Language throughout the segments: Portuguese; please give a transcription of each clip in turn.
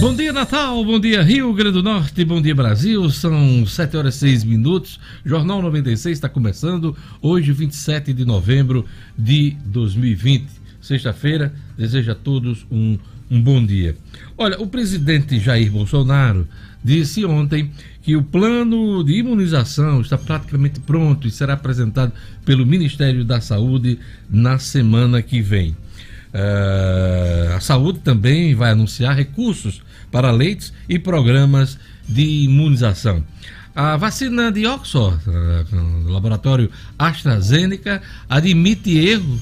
Bom dia, Natal. Bom dia, Rio Grande do Norte. Bom dia, Brasil. São 7 horas e 6 minutos. Jornal 96 está começando hoje, 27 de novembro de 2020. Sexta-feira. Desejo a todos um, um bom dia. Olha, o presidente Jair Bolsonaro disse ontem que o plano de imunização está praticamente pronto e será apresentado pelo Ministério da Saúde na semana que vem. Uh, a saúde também vai anunciar recursos para leitos e programas de imunização. A vacina de Oxford, do laboratório AstraZeneca, admite erro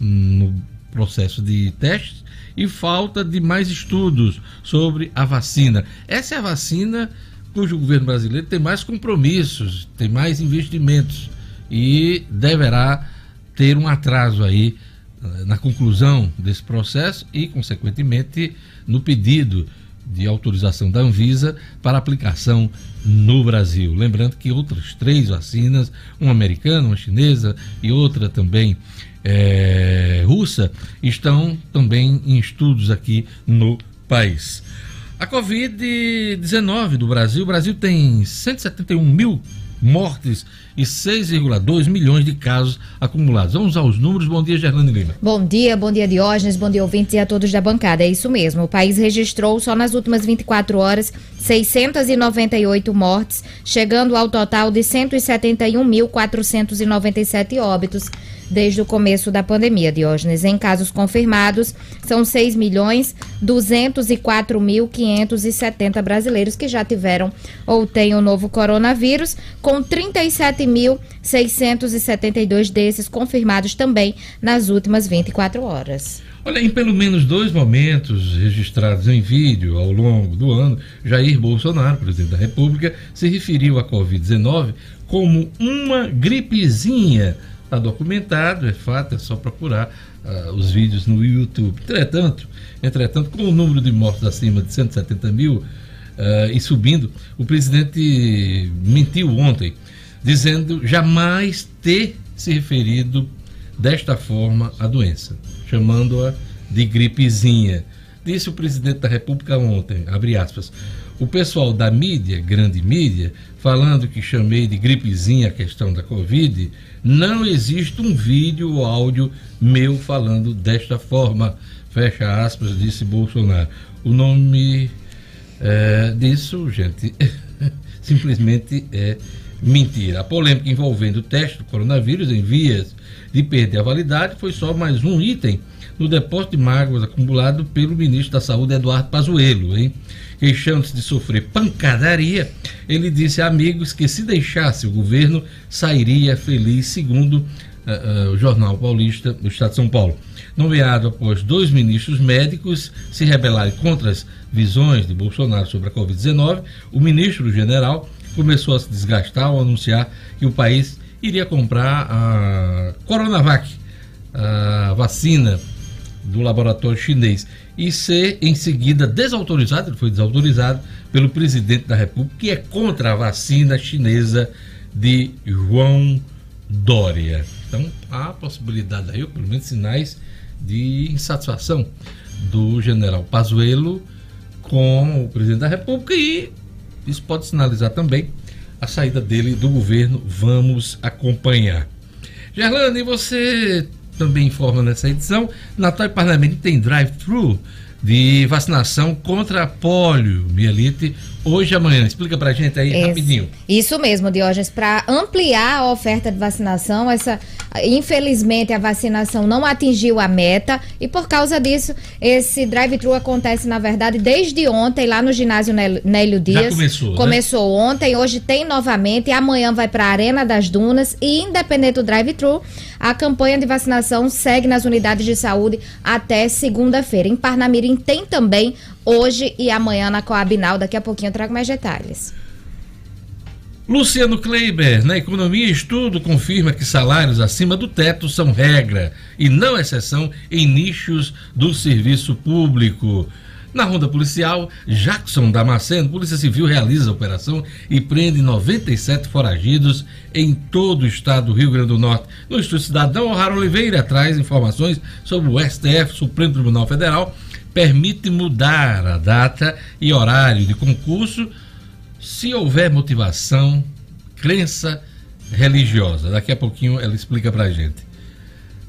no processo de testes e falta de mais estudos sobre a vacina. Essa é a vacina cujo governo brasileiro tem mais compromissos, tem mais investimentos e deverá ter um atraso aí eh, na conclusão desse processo e, consequentemente, no pedido de autorização da Anvisa para aplicação no Brasil. Lembrando que outras três vacinas, uma americana, uma chinesa e outra também é, russa, estão também em estudos aqui no país. A Covid-19 do Brasil, o Brasil tem 171 mil mortes e 6,2 milhões de casos acumulados. Vamos aos números. Bom dia, Gerlane Lima. Bom dia, bom dia, Diógenes, bom dia, ouvintes e a todos da bancada. É isso mesmo. O país registrou só nas últimas 24 horas 698 mortes, chegando ao total de 171.497 óbitos desde o começo da pandemia, Diógenes. Em casos confirmados, são 6 milhões 204.570 brasileiros que já tiveram ou têm o novo coronavírus, com 37.672 desses confirmados também nas últimas 24 horas. Olha, em pelo menos dois momentos registrados em vídeo ao longo do ano, Jair Bolsonaro, presidente da República, se referiu à Covid-19 como uma gripezinha Está documentado, é fato, é só procurar uh, os vídeos no YouTube. Entretanto, entretanto, com o número de mortos acima de 170 mil uh, e subindo, o presidente mentiu ontem, dizendo jamais ter se referido desta forma à doença, chamando-a de gripezinha. Disse o presidente da República ontem, abre aspas, o pessoal da mídia, grande mídia, falando que chamei de gripezinha a questão da Covid, não existe um vídeo ou áudio meu falando desta forma. Fecha aspas, disse Bolsonaro. O nome é, disso, gente, simplesmente é mentira. A polêmica envolvendo o teste do coronavírus em vias de perder a validade foi só mais um item no depósito de mágoas acumulado pelo ministro da Saúde, Eduardo Pazuello, hein? Queixando-se de sofrer pancadaria, ele disse a amigos que se deixasse o governo, sairia feliz, segundo uh, uh, o Jornal Paulista do Estado de São Paulo. Nomeado após dois ministros médicos se rebelarem contra as visões de Bolsonaro sobre a Covid-19, o ministro general começou a se desgastar ao anunciar que o país iria comprar a Coronavac, a vacina do laboratório chinês e ser em seguida desautorizado, ele foi desautorizado pelo presidente da República, que é contra a vacina chinesa de João Dória. Então há possibilidade aí, ou pelo menos sinais de insatisfação do general Pazuello com o presidente da República e isso pode sinalizar também a saída dele do governo. Vamos acompanhar. Gerlane, você também informa nessa edição, Natal e Parlamento tem drive-thru de vacinação contra a polio, mielite, hoje e amanhã. Explica pra gente aí Esse, rapidinho. Isso mesmo, Diógenes, para ampliar a oferta de vacinação, essa infelizmente a vacinação não atingiu a meta e por causa disso esse drive-thru acontece na verdade desde ontem lá no ginásio Nélio Dias. Já começou? Começou né? ontem, hoje tem novamente e amanhã vai para a Arena das Dunas e independente do drive-thru, a campanha de vacinação segue nas unidades de saúde até segunda-feira. Em Parnamirim tem também hoje e amanhã na Coabinal. Daqui a pouquinho eu trago mais detalhes. Luciano Kleiber, na Economia Estudo, confirma que salários acima do teto são regra e não exceção em nichos do serviço público. Na ronda policial, Jackson Damasceno, Polícia Civil realiza a operação e prende 97 foragidos em todo o estado do Rio Grande do Norte. No Estúdio Cidadão, O'Hara Oliveira traz informações sobre o STF, Supremo Tribunal Federal, permite mudar a data e horário de concurso se houver motivação, crença religiosa. Daqui a pouquinho ela explica pra gente.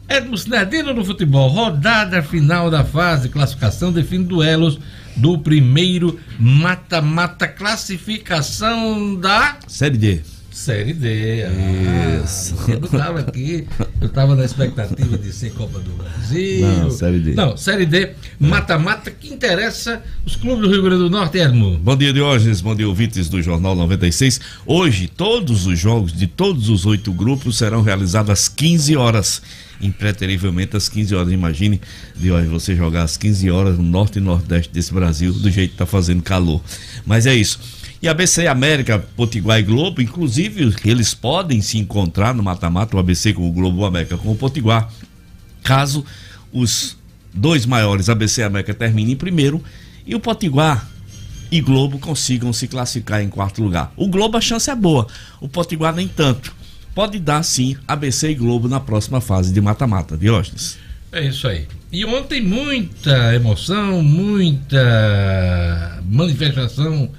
Edmo Sinedino no futebol, rodada final da fase classificação define duelos do primeiro mata-mata classificação da Série D. Série D. Ah, Isso. Eu não estava aqui, eu estava na expectativa de ser Copa do Brasil. Não, Série D. Não, Série D, mata-mata que interessa os clubes do Rio Grande do Norte, Edmo. Bom dia, Diógenes. Bom dia, ouvintes do Jornal 96. Hoje, todos os jogos de todos os oito grupos serão realizados às 15 horas. Impreterivelmente às 15 horas. Imagine, Diógenes, você jogar às 15 horas no norte e nordeste desse Brasil, do jeito que tá fazendo calor. Mas é isso. E ABC América, Potiguar e Globo, inclusive, eles podem se encontrar no mata-mata, o ABC com o Globo, o América com o Potiguar, caso os dois maiores, ABC e América, terminem em primeiro e o Potiguar e Globo consigam se classificar em quarto lugar. O Globo a chance é boa, o Potiguar nem tanto. Pode dar sim ABC e Globo na próxima fase de mata-mata, Diógenes. É isso aí. E ontem muita emoção, muita manifestação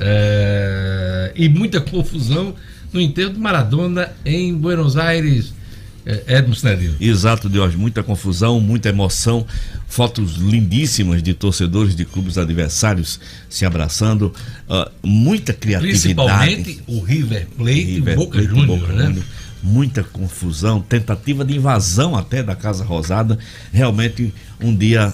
é, e muita confusão no enterro de Maradona em Buenos Aires, é, Edmo Sinedino. Exato, Diógenes. Muita confusão, muita emoção. Fotos lindíssimas de torcedores de clubes adversários se abraçando. ah, muita criatividade. Principalmente o River Plate River e Boca Plate Juniors, Boca né? Muita confusão, tentativa de invasão até da Casa Rosada. Realmente um dia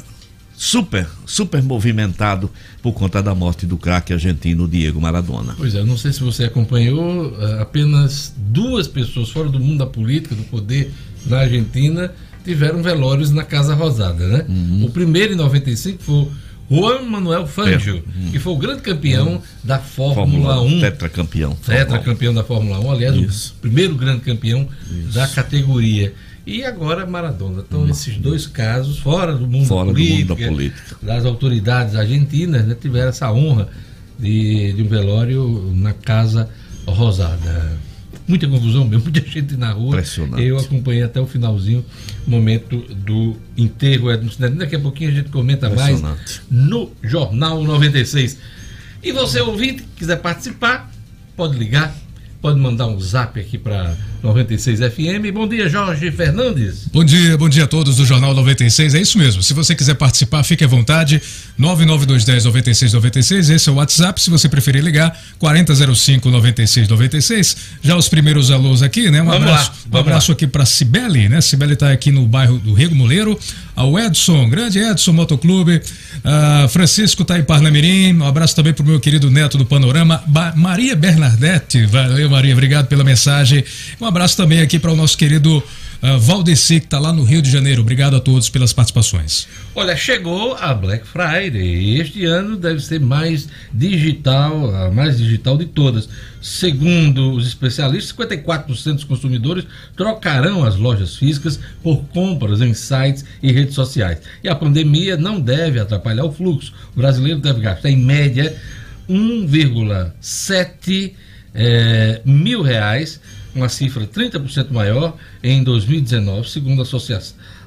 super, super movimentado por conta da morte do craque argentino Diego Maradona. Pois é, não sei se você acompanhou, eh, apenas duas pessoas fora do mundo da política, do poder na Argentina, tiveram velórios na Casa Rosada, né? Uhum. O primeiro em 95 foi Juan Manuel Fangio, que foi o grande campeão da Fórmula, 1. Tetracampeão. Tetra campeão da Fórmula 1, aliás, Isso. o primeiro grande campeão da categoria. E agora Maradona. Então, esses dois casos, fora do mundo, Fora da, do mundo política, da política. das autoridades argentinas, né, tiveram essa honra de, de um velório na Casa Rosada. Muita confusão mesmo, muita gente na rua. Impressionante. Eu acompanhei até o finalzinho, momento do enterro Edmo Cidadão. Daqui a pouquinho a gente comenta mais no Jornal 96. E você, ouvinte, quiser participar, pode ligar, pode mandar um zap aqui para 96 FM. Bom dia, Jorge Fernandes. Bom dia, bom dia a todos do Jornal 96. É isso mesmo. Se você quiser participar, fique à vontade. 99210 9696, esse é o WhatsApp. Se você preferir ligar, 4005 9696. Já os primeiros alôs aqui, né? Um Vamos abraço, lá, um abraço aqui para Cibele, né? Cibele está aqui no bairro do Rego Moleiro. Ao Edson, grande Edson Motoclube. Ah, Francisco está em Parnamirim. Um abraço também para o meu querido neto do Panorama, Ba- Maria Bernadette. Valeu, Maria, obrigado pela mensagem. Um abraço também aqui para o nosso querido ah, Valdeci, que está lá no Rio de Janeiro. Obrigado a todos pelas participações. Olha, chegou a Black Friday este ano deve ser mais digital, a mais digital de todas. Segundo os especialistas, 54% dos consumidores trocarão as lojas físicas por compras em sites e redes sociais. E a pandemia não deve atrapalhar o fluxo. O brasileiro deve gastar, em média, 1,7 eh, mil reais uma cifra 30% maior em 2019, segundo a, associa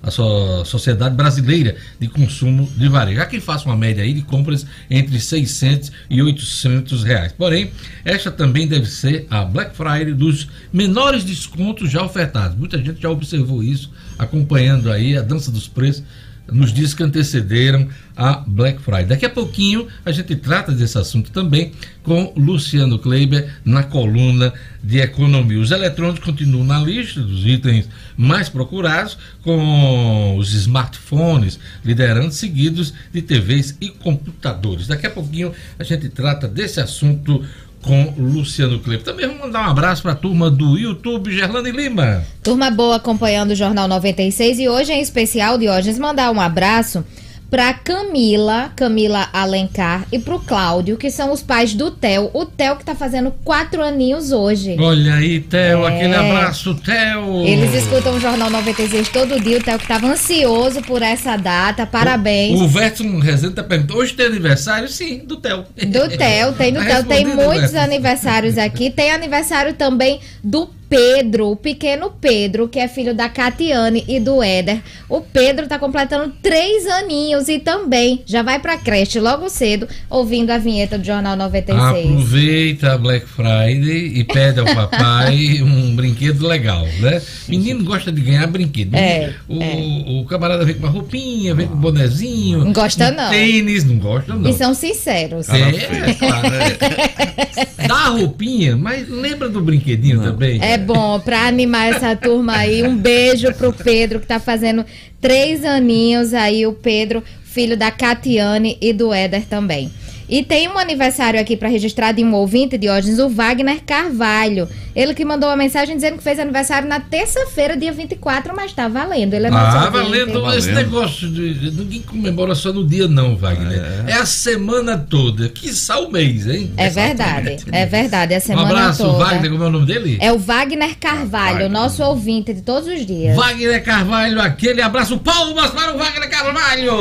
a so Sociedade Brasileira de Consumo de Varejo. Há quem faça uma média aí de compras entre 600 e 800 reais. Porém, esta também deve ser a Black Friday dos menores descontos já ofertados. Muita gente já observou isso, acompanhando aí a dança dos preços nos dias que antecederam a Black Friday. Daqui a pouquinho a gente trata desse assunto também com Luciano Kleiber na coluna de economia. Os eletrônicos continuam na lista dos itens mais procurados, com os smartphones liderando, seguidos de TVs e computadores. Daqui a pouquinho a gente trata desse assunto com Luciano Kleber. Também vamos mandar um abraço para a turma do YouTube, Gerlane Lima. Turma boa acompanhando o Jornal 96 e hoje em especial, Diógenes, mandar um abraço para Camila, Camila Alencar e pro Cláudio, que são os pais do Theo. O Theo que tá fazendo quatro aninhos hoje. Olha aí, Theo, É. aquele abraço, Theo. Eles escutam o Jornal 96 todo dia. O Theo que tava ansioso por essa data. Parabéns. O Verson Rezende tá perguntando, hoje tem aniversário? Sim, do Theo. Do Theo, tem do Theo. Tem muitos aniversários aqui. Tem aniversário também do Pedro, o pequeno Pedro, que é filho da Catiane e do Éder. O Pedro tá completando três aninhos e também já vai pra creche logo cedo, ouvindo a vinheta do Jornal 96. Aproveita a Black Friday e pede ao papai um brinquedo legal, né? Menino gosta de ganhar brinquedo. É, o, é. o camarada vem com uma roupinha, vem com um bonezinho. Não gosta, um não. Tênis, não gosta não. E são sinceros. É, claro, é. Dá a roupinha, mas lembra do brinquedinho também. É bom, pra animar essa turma aí, um beijo pro Pedro, que tá fazendo três aninhos aí, o Pedro, filho da Catiane e do Éder também. E tem um aniversário aqui para registrar de um ouvinte, Diógenes, o Wagner Carvalho. Ele que mandou uma mensagem dizendo que fez aniversário na terça-feira, dia 24, mas tá valendo. Ele é Ah, ouvinte. valendo esse Valendo. negócio de, de- ninguém comemora só no dia não, Wagner. É, a semana toda, que o mês, hein? É verdade, é verdade, a Um semana abraço, toda. Wagner, como é o nome dele? É o Wagner Carvalho, nosso ouvinte de todos os dias. Wagner Carvalho, aquele abraço, palmas para o Wagner Carvalho!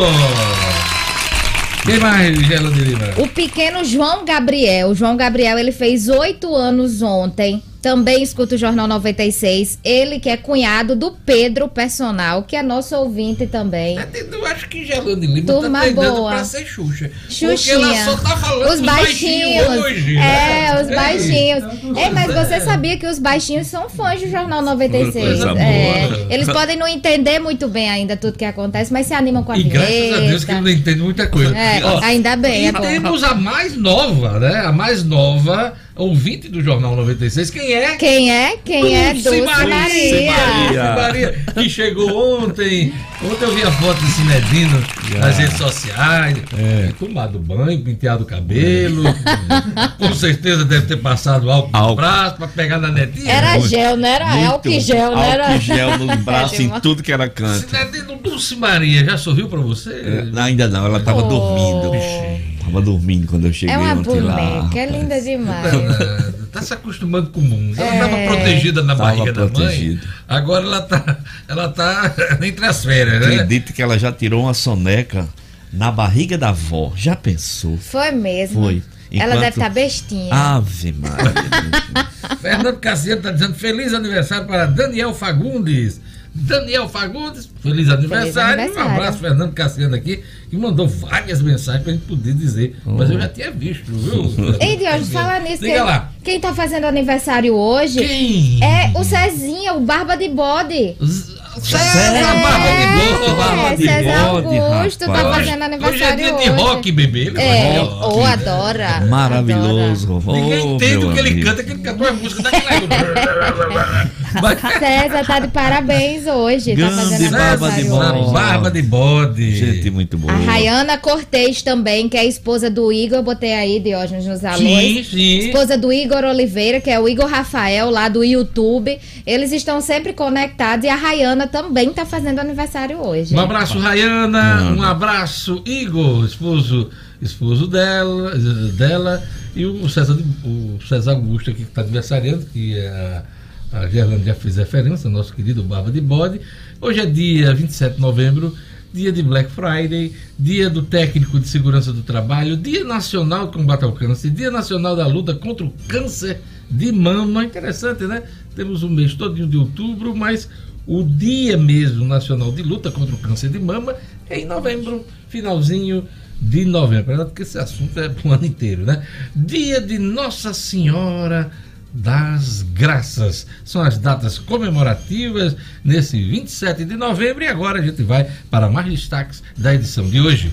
Quem mais, Gela de Lima? O pequeno João Gabriel. O João Gabriel, ele fez oito anos ontem. Também escuta o Jornal 96. Ele que é cunhado do Pedro Personal, que é nosso ouvinte também. Eu acho que Gelane Lima Turma tá treinando boa. pra ser Xuxa. Porque Xuxinha. ela só tá falando Os dos baixinhos. hoje. é, né? os Ei, baixinhos. Ei, mas você sabia que os baixinhos são fãs do Jornal 96. Coisa É, eles podem não entender muito bem ainda tudo que acontece, mas se animam com a E vinheta. graças a Deus que ele não entende muita coisa. É, Ó, ainda bem, E é temos a mais nova, né? A mais nova ouvinte do Jornal 96. Quem é? Quem é? Quem é? Dulce Dulce Maria. Maria. Maria. Que chegou ontem. Ontem eu vi a foto desse Medino nas redes sociais. É. Tomado banho, penteado o cabelo. Com certeza deve ter passado álcool no Álcool. braço pra pegar na netinha. Era gel, não era? Muito. Álcool gel, não era? Álcool gel nos braços, em tudo que era canto. Medino Dulce Maria já sorriu pra você? É, Ainda não, ela tava Oh. dormindo. Tava dormindo quando eu cheguei É uma ontem lá. boneca, é linda demais. Ah, tá se acostumando com o mundo. Ela É. estava protegida na Tava barriga da mãe. Agora ela tá, ela tá entre as férias, né? Acredito que ela já tirou uma soneca na barriga da avó. Já pensou? Foi mesmo. Foi. Ela Enquanto- deve estar bestinha. Ave Maria. Fernando Cassiano está dizendo feliz aniversário para Daniel Fagundes. Daniel Fagundes, feliz aniversário. aniversário. Um abraço, Fernando Cassiano aqui, que mandou várias mensagens pra gente poder dizer. Mas eu já tinha visto, viu? Ei, Diógenes, fala nisso. Diga quem, lá. quem tá fazendo aniversário hoje Quem? é o Cezinha, o Barba de Bode. Z- César César Barba de Bode. Barba de César Bode, Augusto tá rapaz. fazendo Hoje é aniversário dia de rock, bebê. Ele É, gosta de rock, ou né? adora. Maravilhoso. adora. Ninguém Oh, entende o que ele canta, que ele cantou a música daquela. Mas- César tá de parabéns hoje. Grande tá fazendo Barba aniversário de. Bode. Barba de bode. Gente muito boa. A Rayana Cortez também, que é a esposa do Igor, eu botei aí, Diógenes, nos alôs. Sim, sim. Esposa do Igor Oliveira, que é o Igor Rafael, lá do YouTube. Eles estão sempre conectados e a Rayana também tá fazendo aniversário hoje. Um abraço, Rayana. Não. Um abraço, Igor, esposo, esposo dela, dela. E o César, o César Augusto aqui que está aniversariando, que é a, a Gerlane já fez referência, nosso querido Barba de Bode. Hoje é dia 27 de novembro, dia de Black Friday, dia do técnico de segurança do trabalho, dia nacional de combate ao câncer, dia nacional da luta contra o câncer de mama. Interessante, né? Temos o mês todo de outubro, mas o dia mesmo nacional de luta contra o câncer de mama é em novembro, finalzinho de novembro. Apesar que esse assunto é pro ano inteiro, né? Dia de Nossa Senhora das Graças. São as datas comemorativas nesse 27 de novembro e agora a gente vai para mais destaques da edição de hoje.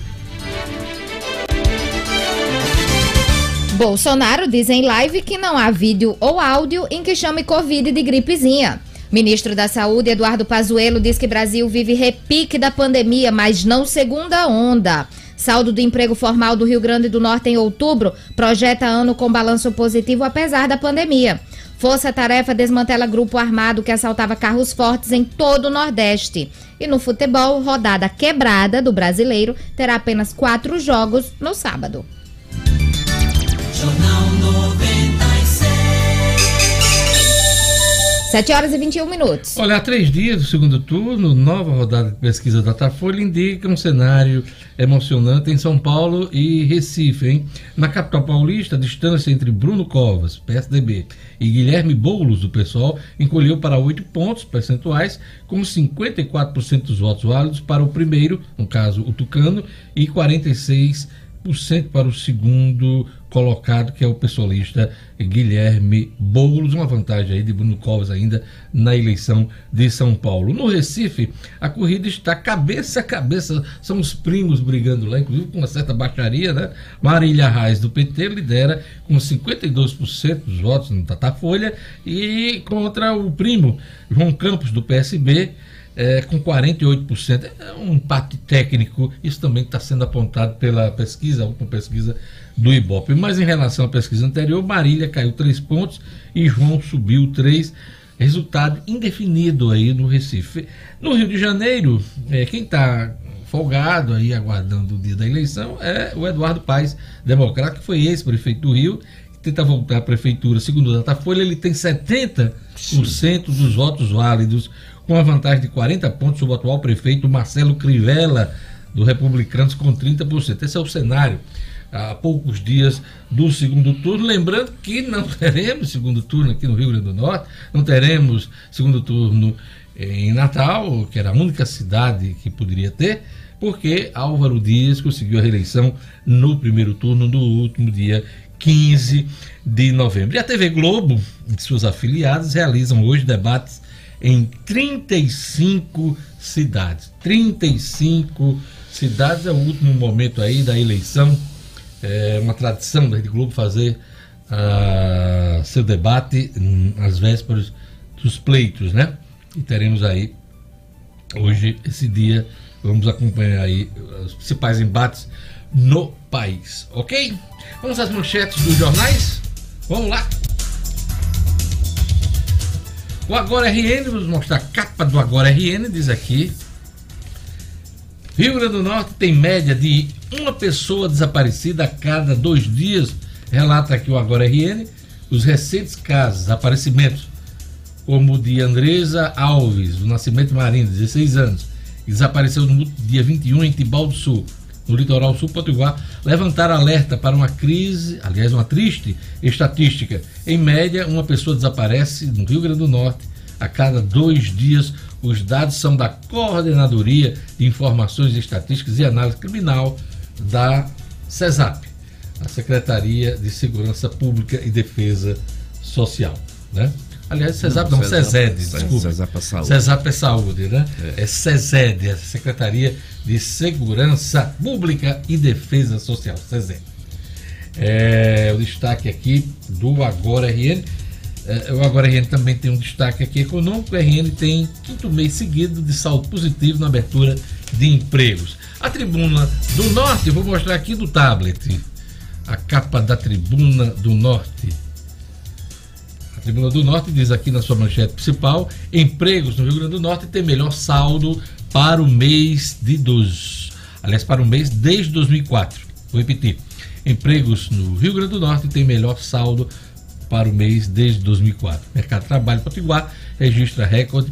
Bolsonaro diz em live que não há vídeo ou áudio em que chame Covid de gripezinha. Ministro da Saúde, Eduardo Pazuello, diz que Brasil vive repique da pandemia, mas não segunda onda. Saldo do emprego formal do Rio Grande do Norte em outubro projeta ano com balanço positivo apesar da pandemia. Força Tarefa desmantela grupo armado que assaltava carros fortes em todo o Nordeste. E no futebol, rodada quebrada do brasileiro terá apenas quatro jogos no sábado. Jornal 7 horas e 21 minutos. Olha, há três dias do segundo turno, nova rodada de pesquisa da Datafolha indica um cenário emocionante em São Paulo e Recife, hein? Na capital paulista, a distância entre Bruno Covas, PSDB, e Guilherme Boulos, do PSOL, encolheu para 8 pontos percentuais, com 54% dos votos válidos para o primeiro, no caso o Tucano, e 46% para o segundo colocado, que é o pessoalista Guilherme Boulos, uma vantagem aí de Bruno Covas ainda na eleição de São Paulo. No Recife, a corrida está cabeça a cabeça, são os primos brigando lá, inclusive com uma certa baixaria, né? Marília Reis do PT lidera com 52% dos votos no Datafolha e contra o primo João Campos do PSB, é, com 48%. É um empate técnico, isso também está sendo apontado pela pesquisa, a pesquisa do Ibope. Mas em relação à pesquisa anterior, Marília caiu 3 pontos e João subiu 3 resultado indefinido aí no Recife. No Rio de Janeiro, é, quem está folgado aí aguardando o dia da eleição é o Eduardo Paes, democrata, que foi ex-prefeito do Rio, que tenta voltar à prefeitura, segundo o Datafolha, ele tem 70% Sim. dos votos válidos com a vantagem de 40 pontos sobre o atual prefeito Marcelo Crivella, do Republicanos, com 30%. Esse é o cenário há poucos dias do segundo turno. Lembrando que não teremos segundo turno aqui no Rio Grande do Norte, não teremos segundo turno em Natal, que era a única cidade que poderia ter, porque Álvaro Dias conseguiu a reeleição no primeiro turno do último dia 15 de novembro. E a TV Globo e suas afiliadas realizam hoje debates em 35 cidades. 35 cidades é o último momento aí da eleição. É uma tradição da Rede Globo fazer uh, seu debate às vésperas dos pleitos, né? E teremos aí hoje esse dia, vamos acompanhar aí os principais embates no país, ok? Vamos às manchetes dos jornais? Vamos lá! O Agora RN, vamos mostrar a capa do Agora RN, diz aqui. Rio Grande do Norte tem média de uma pessoa desaparecida a cada dois dias, relata aqui o Agora RN. Os recentes casos, desaparecimentos, como o de Andresa Alves, do Nascimento Marinho, 16 anos, que desapareceu no dia 21 em Tibau do Sul no litoral sul potiguar, levantaram alerta para uma crise, aliás, uma triste estatística. Em média, uma pessoa desaparece no Rio Grande do Norte a cada dois dias. Os dados são da Coordenadoria de Informações Estatísticas e Análise Criminal da CESAP, a Secretaria de Segurança Pública e Defesa Social. Né? Aliás, CESAP não, não CESED, desculpa. CESAP é Saúde. CESAP é Saúde, né? É, é CESED, a Secretaria de Segurança Pública e Defesa Social, CESED. É, o destaque aqui do Agora RN. É, o Agora RN também tem um destaque aqui econômico. O RN tem quinto mês seguido de saldo positivo na abertura de empregos. A tribuna do Norte, vou mostrar aqui do tablet. A capa da tribuna do Norte Tribuna do Norte diz aqui na sua manchete principal: empregos no Rio Grande do Norte tem melhor saldo para o mês de dos, aliás, para o mês desde 2004. Vou repetir: empregos no Rio Grande do Norte tem melhor saldo para o mês desde 2004. Mercado de Trabalho Potiguar registra recorde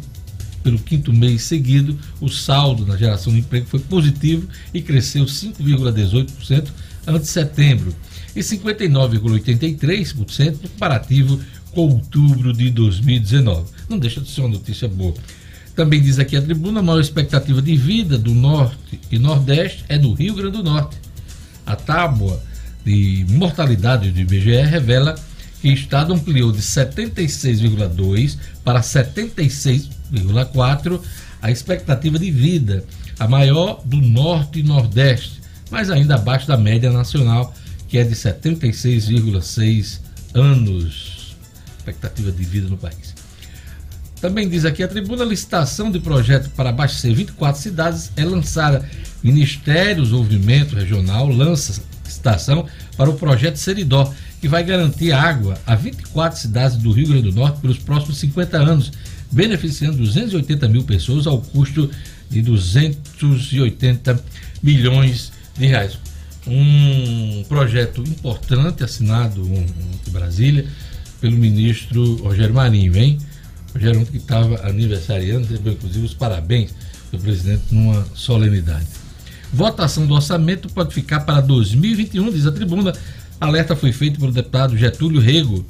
pelo quinto mês seguido. O saldo na geração de emprego foi positivo e cresceu 5,18% antes de setembro e 59,83% no comparativo outubro de 2019. Não deixa de ser uma notícia boa. Também diz aqui a tribuna, a maior expectativa de vida do Norte e Nordeste é no Rio Grande do Norte. A tábua de mortalidade do IBGE revela que o estado ampliou de 76,2 para 76,4 a expectativa de vida, a maior do Norte e Nordeste, mas ainda abaixo da média nacional, que é de 76,6 anos expectativa de vida no país. Também diz aqui a tribuna, a licitação de projeto para abastecer 24 cidades é lançada. Ministério do Desenvolvimento Regional lança licitação para o projeto Seridó, que vai garantir água a 24 cidades do Rio Grande do Norte pelos próximos 50 anos, beneficiando 280 mil pessoas ao custo de 280 milhões de reais. Um projeto importante assinado em Brasília pelo ministro Rogério Marinho, hein? Rogério que estava aniversariando, recebeu inclusive os parabéns do presidente numa solenidade. Votação do orçamento pode ficar para 2021, diz a tribuna. Alerta foi feito pelo deputado Getúlio Rego,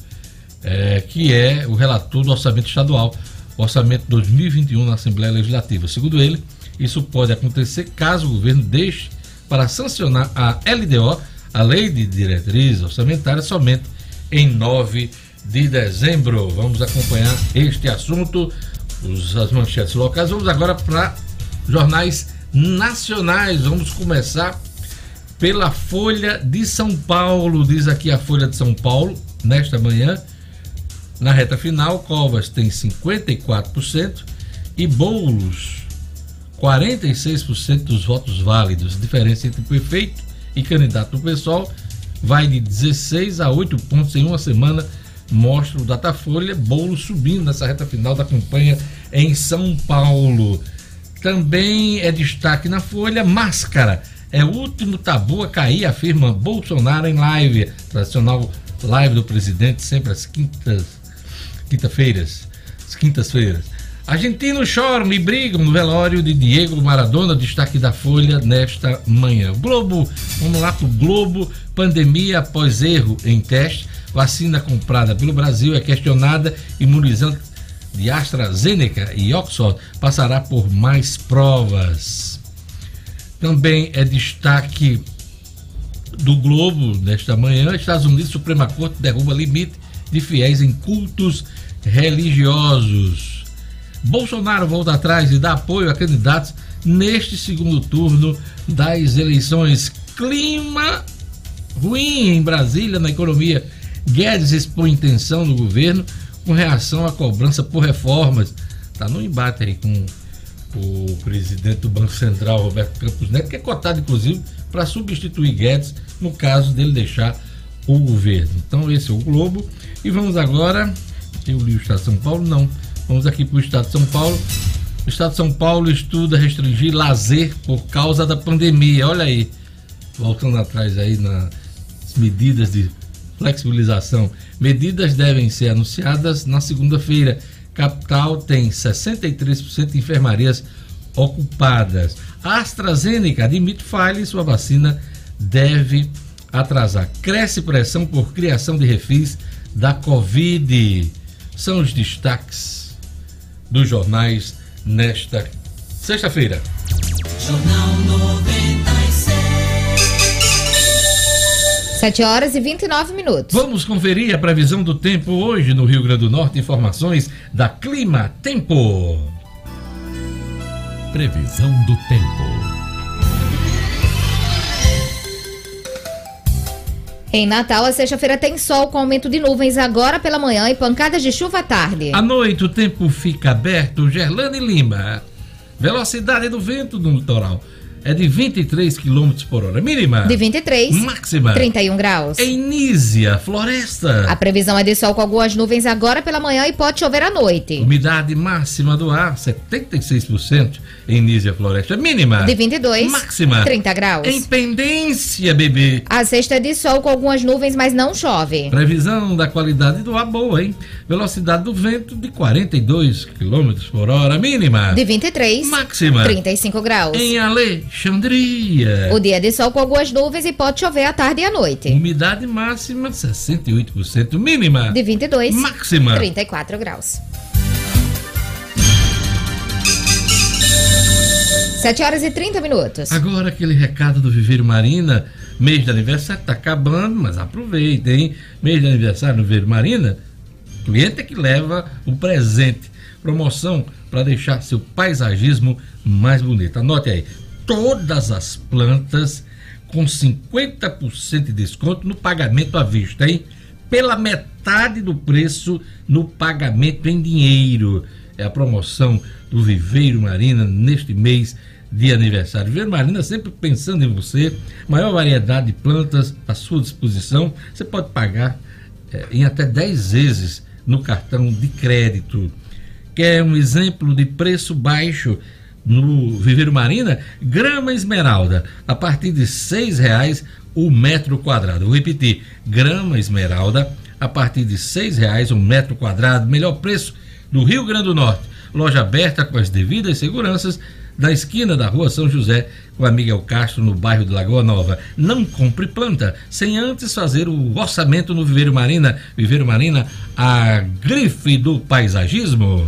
é, que é o relator do orçamento estadual, orçamento 2021 na Assembleia Legislativa. Segundo ele, isso pode acontecer caso o governo deixe para sancionar a LDO, a Lei de Diretriz Orçamentária, somente em 9 de dezembro. Vamos acompanhar este assunto, os, as manchetes locais. Vamos agora para jornais nacionais. Vamos começar pela Folha de São Paulo. Diz aqui a Folha de São Paulo, nesta manhã. Na reta final, Covas tem 54% e Boulos 46% dos votos válidos. A diferença entre prefeito e candidato do pessoal vai de 16 a 8 pontos em uma semana, mostra o Datafolha. Boulos subindo nessa reta final da campanha em São Paulo. Também é destaque na Folha, máscara. É o último tabu a cair, afirma Bolsonaro em live. Tradicional live do presidente, sempre às quintas, quinta-feiras. As quintas-feiras. Argentinos choram e brigam no velório de Diego Maradona, destaque da Folha nesta manhã. Globo, vamos lá para o Globo. Pandemia após erro em teste. Vacina comprada pelo Brasil é questionada. Imunizante de AstraZeneca e Oxford passará por mais provas. Também é destaque do Globo nesta manhã. Estados Unidos, Suprema Corte derruba limite de fiéis em cultos religiosos. Bolsonaro volta atrás e dá apoio a candidatos neste segundo turno das eleições. Clima ruim em Brasília na economia. Guedes expõe intenção do governo com reação à cobrança por reformas. Está no embate aí com o presidente do Banco Central, Roberto Campos Neto, que é cotado, inclusive, para substituir Guedes no caso dele deixar o governo. Então, esse é o Globo. E vamos agora. Eu li o Estado de São Paulo? Não. Vamos aqui para o Estado de São Paulo. O Estado de São Paulo estuda restringir lazer por causa da pandemia. Olha aí, voltando atrás aí nas medidas de flexibilização. Medidas devem ser anunciadas na segunda-feira. Capital tem 63% de enfermarias ocupadas. A AstraZeneca admite falha e sua vacina deve atrasar. Cresce pressão por criação de refis da Covid. São os destaques dos jornais nesta sexta-feira. Jornal 96. 7 horas e 29 minutos. Vamos conferir a previsão do tempo hoje no Rio Grande do Norte. Informações da Clima Tempo. Previsão do tempo. Em Natal, a sexta-feira tem sol com aumento de nuvens agora pela manhã e pancadas de chuva à tarde. À noite, o tempo fica aberto. Gerlane Lima. Velocidade do vento no litoral é de 23 km por hora. Mínima. De 23. Máxima. 31 graus. Em Nízia, Floresta. A previsão é de sol com algumas nuvens agora pela manhã e pode chover à noite. Umidade máxima do ar, 76% em Nízia, Floresta. Mínima. De 22. Máxima. 30 graus. Em Pendência, bebê. A sexta é de sol com algumas nuvens, mas não chove. Previsão da qualidade do ar boa, hein? Velocidade do vento de 42 km por hora. Mínima. De 23. Máxima. 35 graus. Em Ale Alexandria. O dia de sol com algumas nuvens e pode chover à tarde e à noite. Umidade máxima 68%, mínima de 22, máxima 34 graus. 7 horas e 30 minutos. Agora aquele recado do Viveiro Marina, mês de aniversário tá acabando, mas aproveita, hein? Mês de aniversário do Viveiro Marina, cliente é que leva o presente. Promoção para deixar seu paisagismo mais bonito. Anote aí, todas as plantas com 50% de desconto no pagamento à vista, hein? Pela metade do preço no pagamento em dinheiro. É a promoção do Viveiro Marina neste mês de aniversário. Viveiro Marina sempre pensando em você, maior variedade de plantas à sua disposição. Você pode pagar é, em até 10 vezes no cartão de crédito. Quer um exemplo de preço baixo? No Viveiro Marina, grama esmeralda, a partir de seis reais o metro quadrado. Vou repetir, grama esmeralda, a partir de seis reais o metro quadrado, melhor preço do Rio Grande do Norte. Loja aberta com as devidas seguranças da esquina da rua São José com a Miguel Castro, no bairro de Lagoa Nova. Não compre planta sem antes fazer o orçamento no Viveiro Marina. Viveiro Marina, a grife do paisagismo.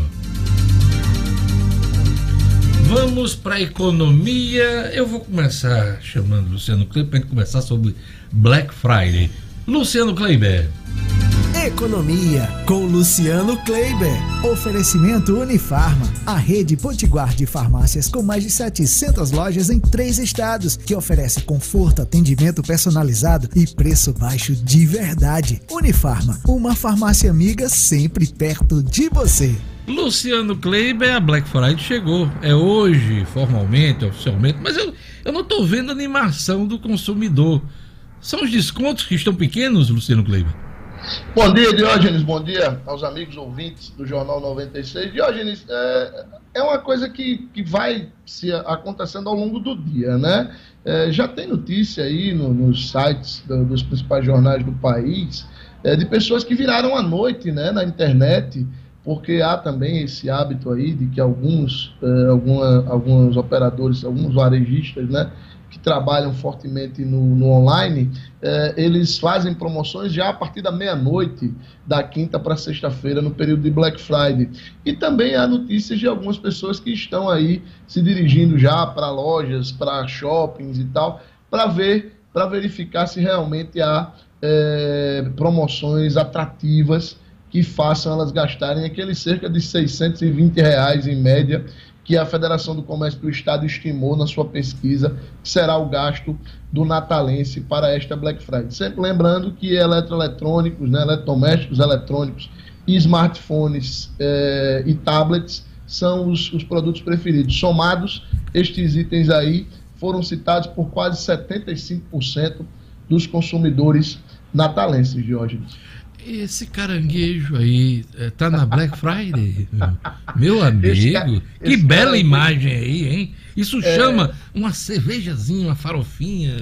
Vamos para a economia. Eu vou começar chamando Luciano Kleber para conversar sobre Black Friday. Luciano Kleiber. Economia com Luciano Kleiber. Oferecimento Unifarma, a rede potiguar de farmácias com mais de 700 lojas em três estados, que oferece conforto, atendimento personalizado e preço baixo de verdade. Unifarma, uma farmácia amiga sempre perto de você. Luciano Kleiber, a Black Friday chegou. É hoje, formalmente, oficialmente, mas eu, eu não estou vendo animação do consumidor. São os descontos que estão pequenos, Luciano Kleiber? Bom dia, Diógenes. Bom dia aos amigos ouvintes do Jornal 96. Diógenes, é, é uma coisa que, que vai se acontecendo ao longo do dia, né? É, já tem notícia aí no, nos sites do, dos principais jornais do país é, de pessoas que viraram à noite né, na internet, porque há também esse hábito aí de que alguns, é, alguma, alguns operadores, alguns varejistas, né? que trabalham fortemente no, no online, eh, eles fazem promoções já a partir da meia-noite, da quinta para sexta-feira, no período de Black Friday. E também há notícias de algumas pessoas que estão aí se dirigindo já para lojas, para shoppings e tal, para ver, para verificar se realmente há eh, promoções atrativas que façam elas gastarem aqueles cerca de 620 reais em média que a Federação do Comércio do Estado estimou na sua pesquisa que será o gasto do natalense para esta Black Friday. Sempre lembrando que eletroeletrônicos, né, eletrodomésticos eletrônicos smartphones eh, e tablets são os, os produtos preferidos. Somados, estes itens aí foram citados por quase 75% dos consumidores natalenses, Diógenes. Esse caranguejo aí é, tá na Black Friday? Meu amigo, ca... que bela caranguejo... imagem aí, hein? Isso é... chama uma cervejazinha, uma farofinha,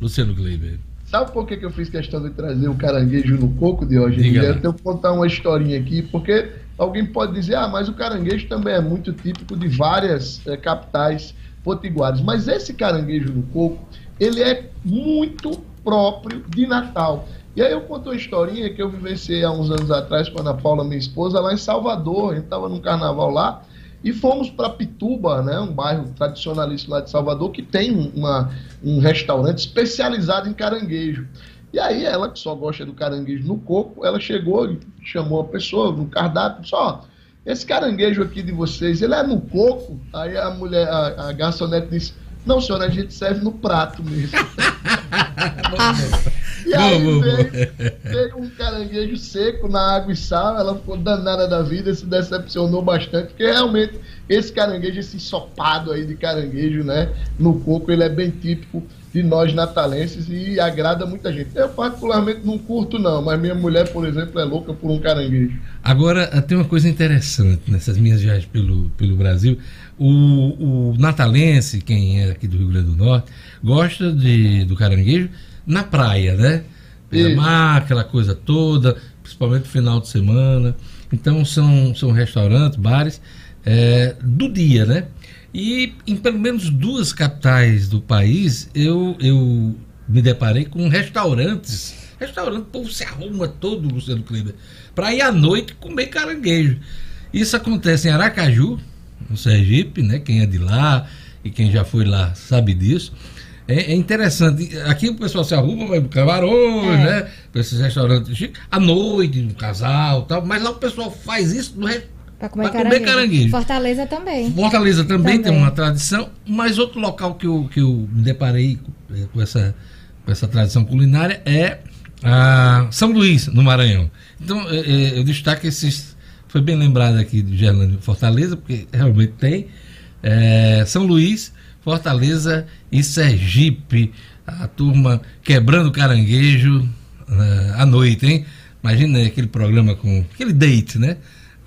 Luciano Gleiber. Sabe por que, que eu fiz questão de trazer o caranguejo no coco de hoje? Diga eu tenho que contar uma historinha aqui, porque alguém pode dizer, ah, mas o caranguejo também é muito típico de várias é, capitais potiguares. Mas esse caranguejo no coco, ele é muito próprio de Natal. E aí eu conto uma historinha que eu vivenciei há uns anos atrás com a Ana Paula, minha esposa, lá em Salvador. A gente estava num carnaval lá e fomos para Pituba, né, um bairro tradicionalista lá de Salvador, que tem uma, um restaurante especializado em caranguejo. E aí ela, que só gosta do caranguejo no coco, ela chegou e chamou a pessoa no cardápio, só esse caranguejo aqui de vocês, ele é no coco? Aí a mulher, a, a garçonete disse, não, senhora, a gente serve no prato mesmo. e aí boa, veio, veio, um caranguejo seco na água e sal, ela ficou danada da vida, se decepcionou bastante, porque realmente esse caranguejo, esse ensopado aí de caranguejo, né, no coco, ele é bem típico de nós natalenses e agrada muita gente. Eu particularmente não curto não, mas minha mulher, por exemplo, é louca por um caranguejo. Agora, tem uma coisa interessante nessas minhas viagens pelo, pelo Brasil. O, o natalense, quem é aqui do Rio Grande do Norte, gosta de, do caranguejo na praia, né? Mar, aquela coisa toda, principalmente no final de semana. Então são, são restaurantes, bares é, do dia, né? E em pelo menos duas capitais do país eu, eu me deparei com restaurantes. Restaurante, o povo se arruma todo, Luciano Kleber, para ir à noite comer caranguejo. Isso acontece em Aracaju, no Sergipe, né? Quem é de lá e quem já foi lá sabe disso. É, é interessante. Aqui o pessoal se arruma, vai camarões, é. né? Para esses restaurantes à noite, um casal tal. Mas lá o pessoal faz isso no Para comer, comer, caranguejo. Fortaleza também. Fortaleza também, também, tem uma tradição, mas outro local que eu, que eu me deparei é, com essa, com essa tradição culinária é a São Luís, no Maranhão. Então, eu, é, eu destaco esses foi bem lembrado aqui de Gerlândia Fortaleza, porque realmente tem. É, São Luís, Fortaleza e Sergipe. A turma quebrando caranguejo uh, à noite, hein? Imagina aquele programa com. aquele date, né?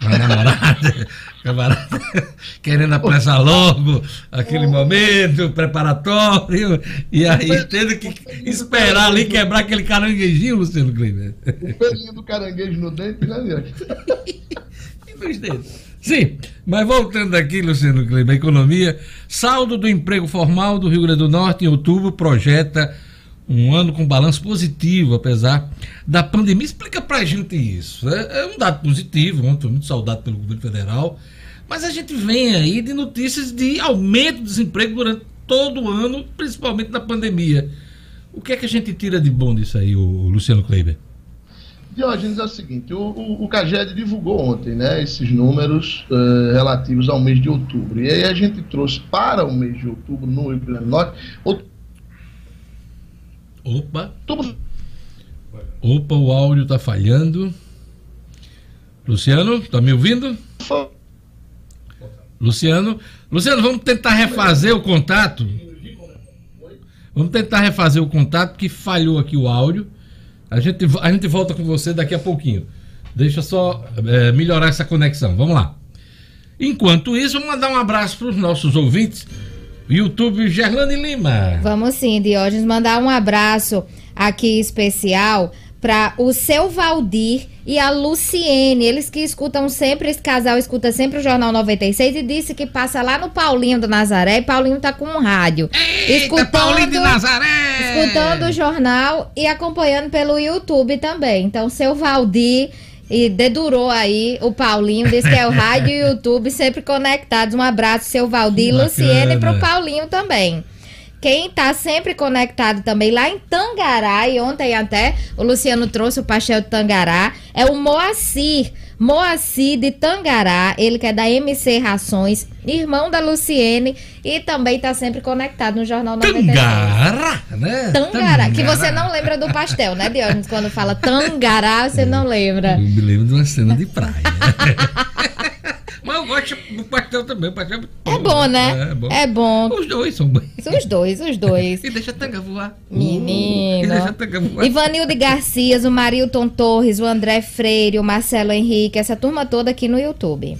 A namorada, camarada, querendo apressar logo aquele momento preparatório, e aí tendo que esperar ali quebrar aquele caranguejinho, Luciano Kleber. O pelinho do caranguejo no dente, né, nos dedos. Sim, mas voltando aqui, Luciano Kleber, economia, saldo do emprego formal do Rio Grande do Norte em outubro projeta um ano com balanço positivo, apesar da pandemia. Explica pra gente isso. É, é um dado positivo, ontem muito saudado pelo governo federal, mas a gente vem aí de notícias de aumento do desemprego durante todo o ano, principalmente na pandemia. O que é que a gente tira de bom disso aí, Luciano Kleiber? Diógenes, é o seguinte, o, o, o CAGED divulgou ontem né, esses números uh, relativos ao mês de outubro. E aí a gente trouxe para o mês de outubro, no Rio Grande do Norte... Opa! Outubro... Opa, o áudio está falhando. Luciano, está me ouvindo? Luciano, Luciano, vamos tentar refazer o contato. Vamos tentar refazer o contato, porque falhou aqui o áudio. A gente, a gente volta com você daqui a pouquinho. Deixa só é, melhorar essa conexão. Vamos lá. Enquanto isso, vamos mandar um abraço para os nossos ouvintes. YouTube Gerlane Lima. Vamos sim, Diógenes, mandar um abraço aqui especial para o seu Valdir e a Luciene, eles que escutam sempre, esse casal escuta sempre o Jornal 96 e disse que passa lá no Paulinho do Nazaré e Paulinho tá com um rádio. Eita, escutando, Paulinho de Nazaré! Escutando o jornal e acompanhando pelo YouTube também. Então, seu Valdir e dedurou aí o Paulinho, disse que é o rádio e o YouTube sempre conectados. Um abraço, seu Valdir e Luciene, pro Paulinho também. Quem está sempre conectado também lá em Tangará, e ontem até o Luciano trouxe o pastel de Tangará, é o Moacir. Moacir de Tangará, ele que é da MC Rações, irmão da Luciene e também está sempre conectado no Jornal 96. Tangará, né? Tangará, Tangará, que você não lembra do pastel, né, Diógenes? Quando fala Tangará, você não lembra. Eu me lembro de uma cena de praia. Mas eu gosto do pastel também. O pastel é, é bom, né? É, é bom. é bom. Os dois são bons. Os dois, os dois. e deixa a tanga voar. Menino. E deixa a tanga voar. Ivanildo Garcias, o Marilton Torres, o André Freire, o Marcelo Henrique, essa turma toda aqui no YouTube.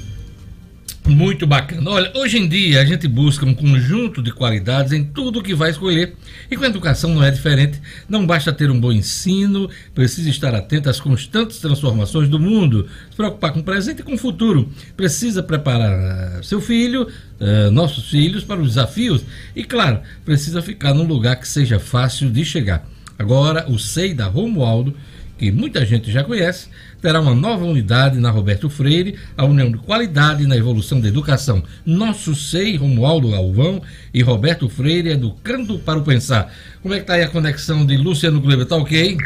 Muito bacana. Olha, hoje em dia a gente busca um conjunto de qualidades em tudo que vai escolher. E com a educação não é diferente. Não basta ter um bom ensino, precisa estar atento às constantes transformações do mundo, se preocupar com o presente e com o futuro. Precisa preparar seu filho, uh, nossos filhos, para os desafios. E, claro, precisa ficar num lugar que seja fácil de chegar. Agora, o SEI da Romualdo que muita gente já conhece, terá uma nova unidade na Roberto Freire, a União de Qualidade na Evolução da Educação. Nosso SEI, Romualdo Galvão e Roberto Freire, educando para o pensar. Como é que está aí a conexão de Luciano Kleber? Tá ok?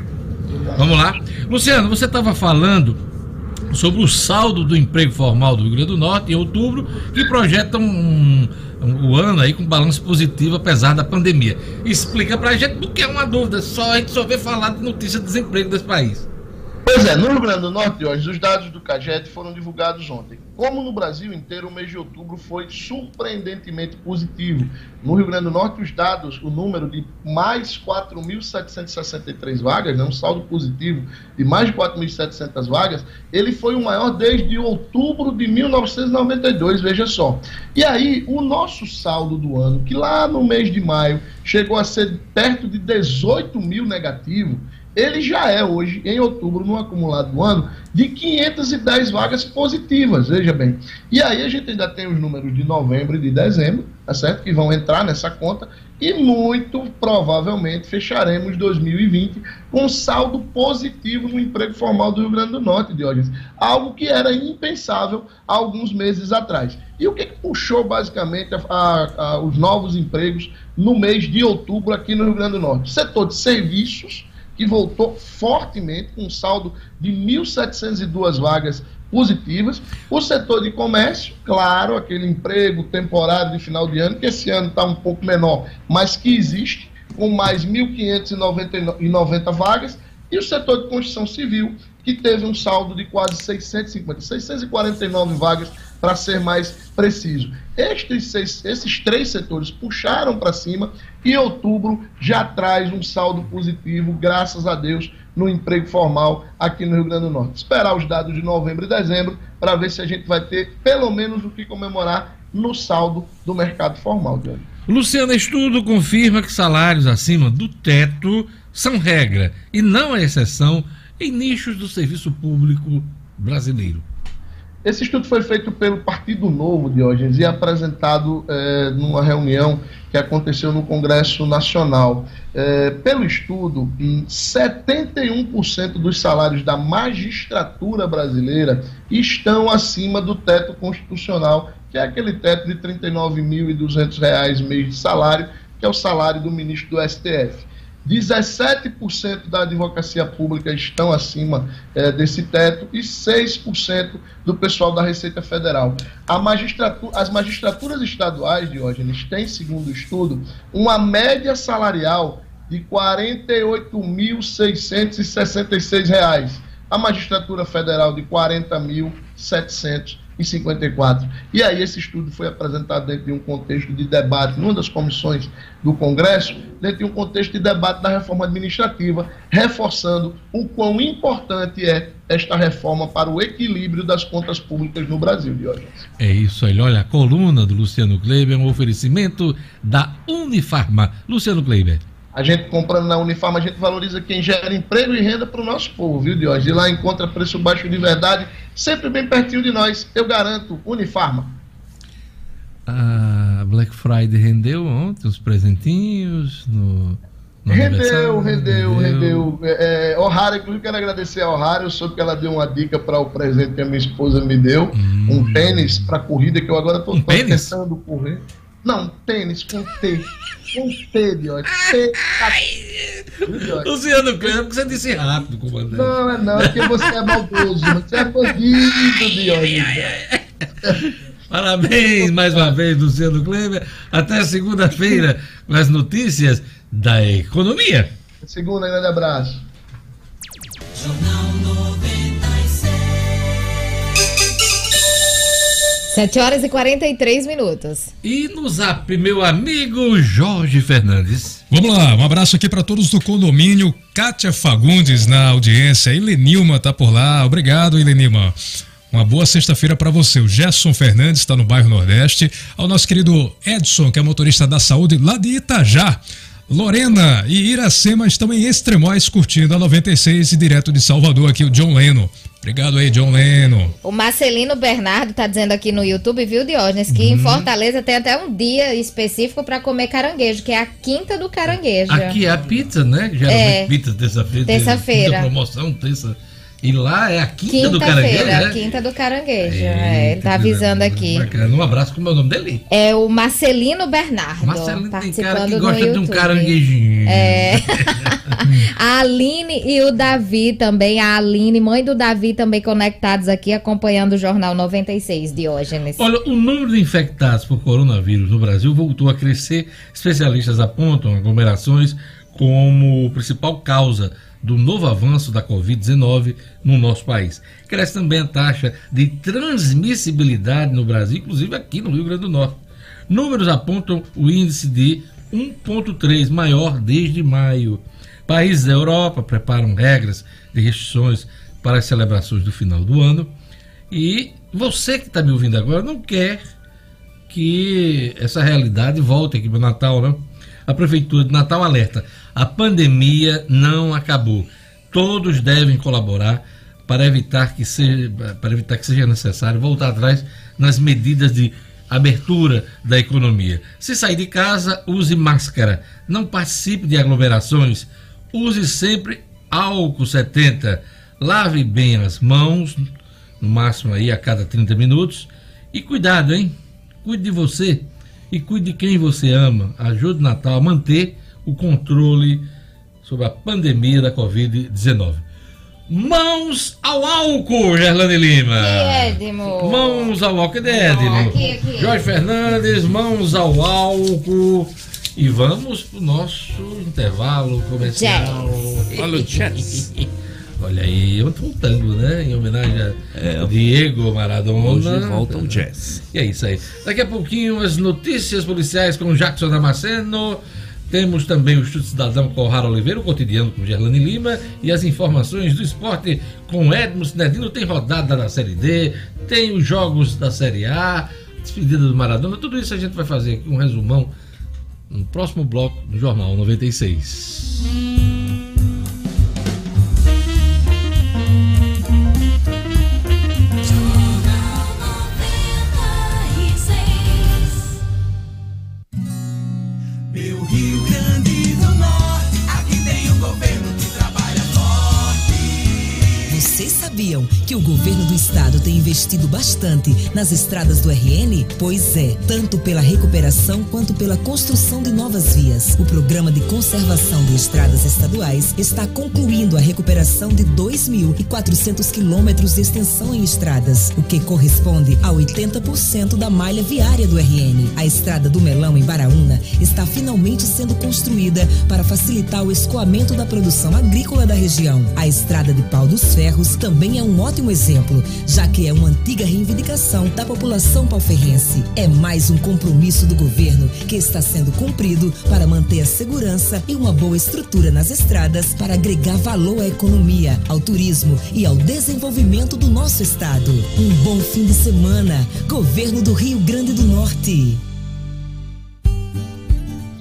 Vamos lá. Luciano, você estava falando sobre o saldo do emprego formal do Rio Grande do Norte em outubro, que projeta um, um, um ano aí com balanço positivo apesar da pandemia. Explica pra gente porque é uma dúvida, só a gente só vê falar de notícia de desemprego desse país. Pois é, no Rio Grande do Norte, hoje, os dados do CAGED foram divulgados ontem. Como no Brasil inteiro, o mês de outubro foi surpreendentemente positivo. No Rio Grande do Norte, os dados, o número de mais 4.763 vagas, né, um saldo positivo de mais de 4.700 vagas, ele foi o maior desde outubro de 1992, veja só. E aí, o nosso saldo do ano, que lá no mês de maio chegou a ser perto de 18 mil negativo, ele já é hoje, em outubro, no acumulado do ano, de 510 vagas positivas, veja bem. E aí a gente ainda tem os números de novembro e de dezembro, tá certo? Que vão entrar nessa conta, e muito provavelmente fecharemos 2020 com saldo positivo no emprego formal do Rio Grande do Norte, Diógenes. Algo que era impensável há alguns meses atrás. E o que, que puxou basicamente a, a, a, os novos empregos no mês de outubro aqui no Rio Grande do Norte? Setor de serviços que voltou fortemente, com um saldo de 1.702 vagas positivas. O setor de comércio, claro, aquele emprego temporário de final de ano, que esse ano está um pouco menor, mas que existe, com mais 1.590 vagas. E o setor de construção civil, que teve um saldo de quase 650, 649 vagas para ser mais preciso. Estes seis, esses três setores puxaram para cima e outubro já traz um saldo positivo, graças a Deus, no emprego formal aqui no Rio Grande do Norte. Esperar os dados de novembro e dezembro para ver se a gente vai ter pelo menos o que comemorar no saldo do mercado formal, Diego. Luciano, estudo confirma que salários acima do teto são regra e não a exceção em nichos do serviço público brasileiro. Esse estudo foi feito pelo Partido Novo, Diógenes, e apresentado é, numa reunião que aconteceu no Congresso Nacional. É, pelo estudo, 71% dos salários da magistratura brasileira estão acima do teto constitucional, que é aquele teto de R$ 39.200 mês de salário, que é o salário do ministro do STF. 17% da advocacia pública estão acima é, desse teto e 6% do pessoal da Receita Federal. Magistratura, as magistraturas estaduais, Diógenes, têm, segundo o estudo, uma média salarial de R$ 48.666. A magistratura federal de R$ 40.700 em 54. E aí esse estudo foi apresentado dentro de um contexto de debate, numa das comissões do Congresso, dentro de um contexto de debate da reforma administrativa, reforçando o quão importante é esta reforma para o equilíbrio das contas públicas no Brasil, Diógenes. É isso aí. Olha, a coluna do Luciano Kleiber é um oferecimento da Unifarma. Luciano Kleiber. A gente comprando na Unifarma, a gente valoriza quem gera emprego e renda para o nosso povo, viu, Diógenes? E lá encontra preço baixo de verdade, sempre bem pertinho de nós. Eu garanto, Unifarma. A Black Friday rendeu ontem os presentinhos no. no rendeu, rendeu, rendeu. É, é, O'Hara, inclusive quero agradecer a O'Hara, eu soube que ela deu uma dica para o presente que a minha esposa me deu, hum. um tênis para corrida que eu agora estou um tentando correr. Não, tênis com T. Com T, Diote. T. Luciano Kleber, porque você disse rápido, comandante. Não, é não, é porque você é maldoso. Você é bandido, Diote. Parabéns mais uma vez, Luciano Kleber. Até segunda-feira com as notícias da economia. Segunda, grande abraço. Jornal 7 horas e 43 minutos. E no zap, meu amigo Jorge Fernandes. Vamos lá, um abraço aqui para todos do condomínio. Kátia Fagundes na audiência. Ilenilma tá por lá. Obrigado, Ilenilma. Uma boa sexta-feira para você. O Gerson Fernandes está no bairro Nordeste. Ao nosso querido Edson, que é motorista da saúde lá de Itajá. Lorena e Iracema estão em Extremóis curtindo a 96 e direto de Salvador aqui o John Leno. Obrigado aí, John Leno. O Marcelino Bernardo tá dizendo aqui no YouTube, viu, Diógenes, que em uhum. Fortaleza tem até um dia específico para comer caranguejo, que é a quinta do caranguejo. Aqui é a pizza, né? Geralmente é, pizza terça-feira. Terça-feira. promoção, terça e lá é a quinta, quinta do caranguejo. Feira, né? Quinta do caranguejo. É, ele tá avisando aqui. Bacana. Um abraço com o nome dele. É o Marcelino Bernardo. Marcelino tem cara que gosta de um caranguejinho. É. a Aline e o Davi também. A Aline, mãe do Davi, também conectados aqui, acompanhando o Jornal 96, Diógenes. Olha, o número de infectados por coronavírus no Brasil voltou a crescer. Especialistas apontam aglomerações como principal causa do novo avanço da Covid-19 no nosso país. Cresce também a taxa de transmissibilidade no Brasil, inclusive aqui no Rio Grande do Norte. Números apontam o índice de 1,3 maior desde maio. Países da Europa preparam regras de restrições para as celebrações do final do ano. E você que está me ouvindo agora não quer que essa realidade volte aqui para o Natal, não? A Prefeitura de Natal alerta: a pandemia não acabou. Todos devem colaborar para evitar que seja, para evitar que seja necessário voltar atrás nas medidas de abertura da economia. Se sair de casa, use máscara. Não participe de aglomerações. Use sempre álcool 70. Lave bem as mãos, no máximo aí a cada 30 minutos. E cuidado, hein? Cuide de você e cuide de quem você ama. Ajude o Natal a manter o controle sobre a pandemia da Covid-19. Mãos ao álcool, Gerlane Lima. Edmo. Mãos ao álcool. Cadê Edmo? Aqui, aqui. Jorge Fernandes, mãos ao álcool. E vamos pro nosso intervalo comercial. Olha o jazz. Olha aí, outro um tango, né? Em homenagem a é, Diego Maradona. Hoje volta o jazz. E é isso aí. Daqui a pouquinho as notícias policiais com Jackson Damasceno. Temos também o Chute Cidadão com o Rara Oliveira, o cotidiano com Gerlane Lima e as informações do esporte com Edmo Sinedino. Tem rodada da Série D, tem os jogos da Série A, despedida do Maradona. Tudo isso a gente vai fazer aqui um resumão no próximo bloco do Jornal 96. Que o governo do estado tem investido bastante nas estradas do RN? Pois é, tanto pela recuperação quanto pela construção de novas vias. O programa de conservação de estradas estaduais está concluindo a recuperação de 2.400 quilômetros de extensão em estradas, o que corresponde a 80% da malha viária do RN. A estrada do Melão em Baraúna está finalmente sendo construída para facilitar o escoamento da produção agrícola da região. A estrada de Pau dos Ferros também é um ótimo exemplo, já que é uma antiga reivindicação da população palferrense. É mais um compromisso do governo que está sendo cumprido para manter a segurança e uma boa estrutura nas estradas para agregar valor à economia, ao turismo e ao desenvolvimento do nosso estado. Um bom fim de semana. Governo do Rio Grande do Norte.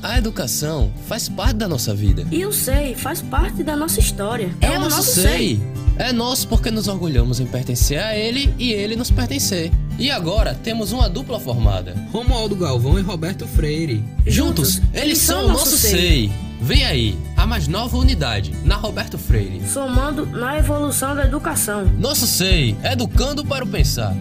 A educação faz parte da nossa vida. E eu sei, faz parte da nossa história. É, é o nosso sei. sei. É nosso porque nos orgulhamos em pertencer a ele e ele nos pertencer. E agora temos uma dupla formada: Romualdo Galvão e Roberto Freire. Juntos, eles são o nosso sei. sei. Vem aí, a mais nova unidade, na Roberto Freire. Somando na evolução da educação. Nosso SEI, educando para o pensar.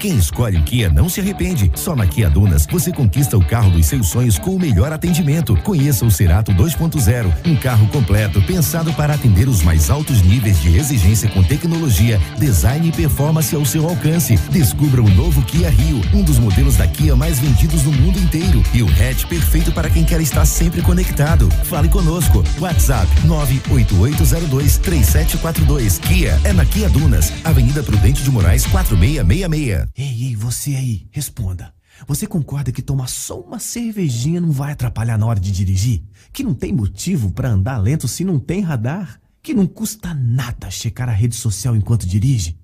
Quem escolhe o Kia não se arrepende. Só na Kia Dunas você conquista o carro dos seus sonhos com o melhor atendimento. Conheça o Cerato 2.0, um carro completo pensado para atender os mais altos níveis de exigência com tecnologia, design e performance ao seu alcance. Descubra o novo Kia Rio, um dos modelos da Kia mais vendidos no mundo inteiro e o hatch perfeito para quem quer estar sempre conectado. Fale conosco. WhatsApp 988023742. Kia é na Kia Dunas, Avenida Prudente de Moraes 4666. Ei, ei, você aí, responda. Você concorda que tomar só uma cervejinha não vai atrapalhar na hora de dirigir? Que não tem motivo para andar lento se não tem radar? Que não custa nada checar a rede social enquanto dirige?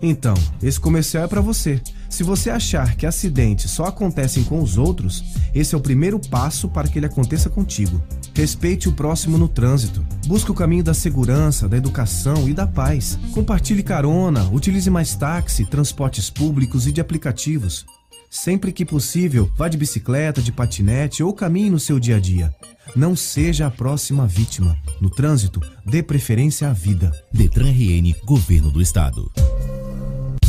Então, esse comercial é para você. Se você achar que acidentes só acontecem com os outros, esse é o primeiro passo para que ele aconteça contigo. Respeite o próximo no trânsito. Busque o caminho da segurança, da educação e da paz. Compartilhe carona, utilize mais táxi, transportes públicos e de aplicativos. Sempre que possível, vá de bicicleta, de patinete ou caminhe no seu dia a dia. Não seja a próxima vítima. No trânsito, dê preferência à vida. Detran RN, Governo do Estado.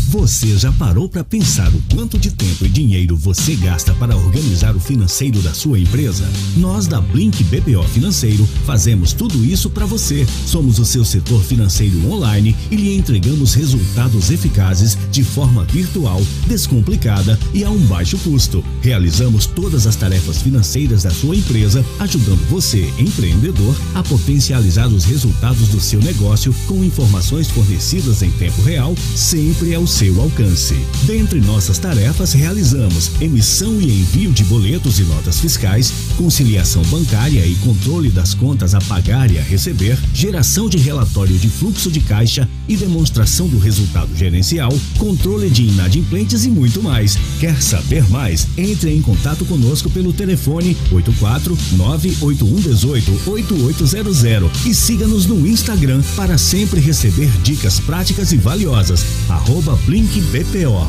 Você já parou para pensar o quanto de tempo e dinheiro você gasta para organizar o financeiro da sua empresa? Nós da Blink BPO Financeiro fazemos tudo isso para você. Somos o seu setor financeiro online e lhe entregamos resultados eficazes de forma virtual, descomplicada e a um baixo custo. Realizamos todas as tarefas financeiras da sua empresa, ajudando você, empreendedor, a potencializar os resultados do seu negócio com informações fornecidas em tempo real, sempre ao seu alcance. Dentre nossas tarefas, realizamos emissão e envio de boletos e notas fiscais, conciliação bancária e controle das contas a pagar e a receber, geração de relatório de fluxo de caixa e demonstração do resultado gerencial, controle de inadimplentes e muito mais. Quer saber mais? Entre em contato conosco pelo telefone 84 98118 8800 e siga-nos no Instagram para sempre receber dicas práticas e valiosas. Arroba Blink BPO.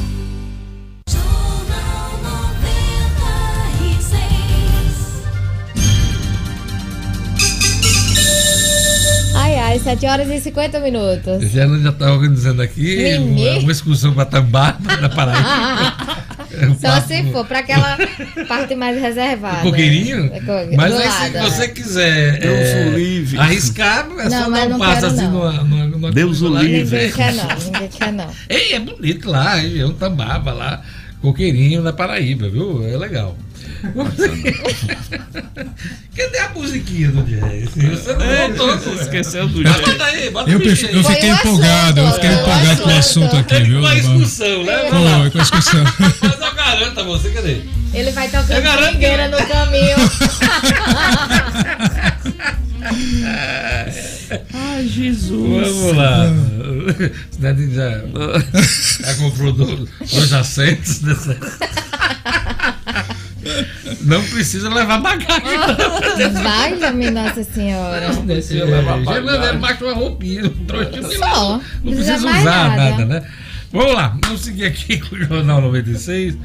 Ai, ai, 7 horas e 50 minutos. Já já está organizando aqui uma, uma, excursão para Tambá, na Paraíba. Só se for para aquela parte mais reservada. Coqueirinho? É mas aí, lado, se é. você quiser é, arriscar, é não, só dar um passo assim no numa, Deus o livre. Ninguém quer não, ninguém quer não. Ei, é bonito lá, é um tambaba lá, coqueirinho na Paraíba, viu? É legal. Cadê a musiquinha do jazz? Você não é, voltou, esqueceu do jazz. Bota aí, bota eu, eu fiquei empolgado, eu fiquei empolgado com o assunto aqui, viu? Com a excursão, né? Foi, com a excursão. Mas eu garanto a você, cadê? Ele vai tocando pingueira no caminho. Ai, Jesus. Vamos lá. Cidade já, já comprou dois assentos nessa. Não precisa levar bagagem. Vai, Nossa Senhora. Não precisa levar bagagem. Já baixa uma roupinha, um trouxinho de Não, não precisa usar nada. nada, né? Vamos lá, vamos seguir aqui com o Jornal 96.